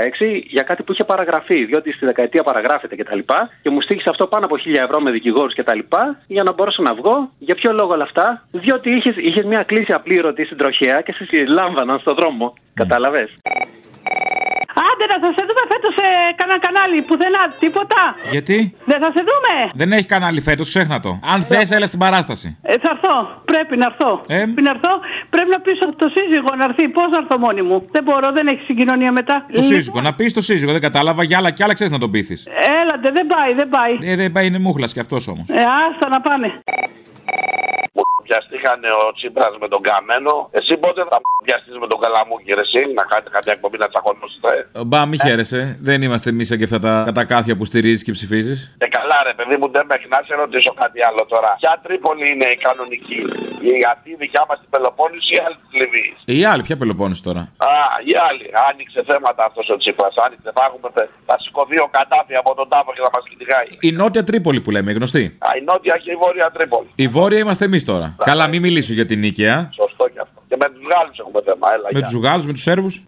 Speaker 47: για κάτι που είχε παραγραφεί, διότι στη δεκαετία παραγράφεται κτλ. Και, και μου στήχησε αυτό πάνω από 1000 ευρώ με δικηγόρους κτλ. Για να μπορέσω να βγω. Για ποιο λόγο όλα αυτά, διότι είχες είχες μια κλίση απλήρωτη στην τροχέα και σε συλλάμβαναν στον δρόμο. Κατάλαβε.
Speaker 27: Άντε να θα σε δούμε φέτος σε κανένα κανάλι, πουθενά, τίποτα.
Speaker 24: Γιατί;
Speaker 27: Δεν θα σε δούμε.
Speaker 24: Δεν έχει κανάλι φέτος, ξέχνα το. Αν θες, έλα στην παράσταση.
Speaker 27: Ε, θα έρθω. Πρέπει να έρθω.
Speaker 24: Ε;
Speaker 27: Πρέπει να έρθω. Πρέπει να πει το σύζυγο να έρθει. Πώς να έρθω μόνη μου. Δεν μπορώ, δεν έχει συγκοινωνία μετά.
Speaker 24: Το σύζυγο, να πεις το σύζυγο, δεν κατάλαβα. Για άλλα κι άλλα ξέρεις να τον πείθεις.
Speaker 27: Έλατε, δεν πάει, δεν πάει.
Speaker 24: Ε, δεν πάει, είναι μούχλας κι αυτός όμως.
Speaker 27: Ε, άστα να πάνε.
Speaker 25: Πιαστήκανε ο Τσίπρας με τον Καμένο. Εσύ πότε θα πιαστεί με τον Καλαμούκι, ρε, εσύ, να κάνετε κάποια εκπομπή να τσακωνόσαστε.
Speaker 24: Μπα, μη χαίρεσαι. Δεν είμαστε εμείς σαν και αυτά τα κατακάθια που στηρίζεις και ψηφίζεις.
Speaker 25: Ε, καλά, ρε, παιδί μου, δεν μέχρι να σε ρωτήσω κάτι άλλο τώρα. Ποια Τρίπολη είναι η κανονική, η αυτή η δικιά μας την Πελοπόννησο ή η άλλη τη Λιβύη.
Speaker 24: Η άλλη, ποια Πελοπόννηση τώρα;
Speaker 25: Α, η άλλη. Άνοιξε θέματα αυτός ο Τσίπρας. Άνοιξε. Θα έχουμε θα σηκωθεί ο κατάφι από τον τάφο και θα μας κυνηγάει.
Speaker 24: Η νότια Τρίπολη που λέμε, γνωστή.
Speaker 25: Α, η νότια και η βόρεια Τρίπολη.
Speaker 24: Η βόρεια είμαστε εμείς τώρα. Καλά, ναι. μην μιλήσω για την Νίκαια.
Speaker 25: Σωστό και αυτό. Και με τους Γάλλους έχουμε θέμα. Έλα,
Speaker 24: με τους Γάλλους, με τους Σέρβους.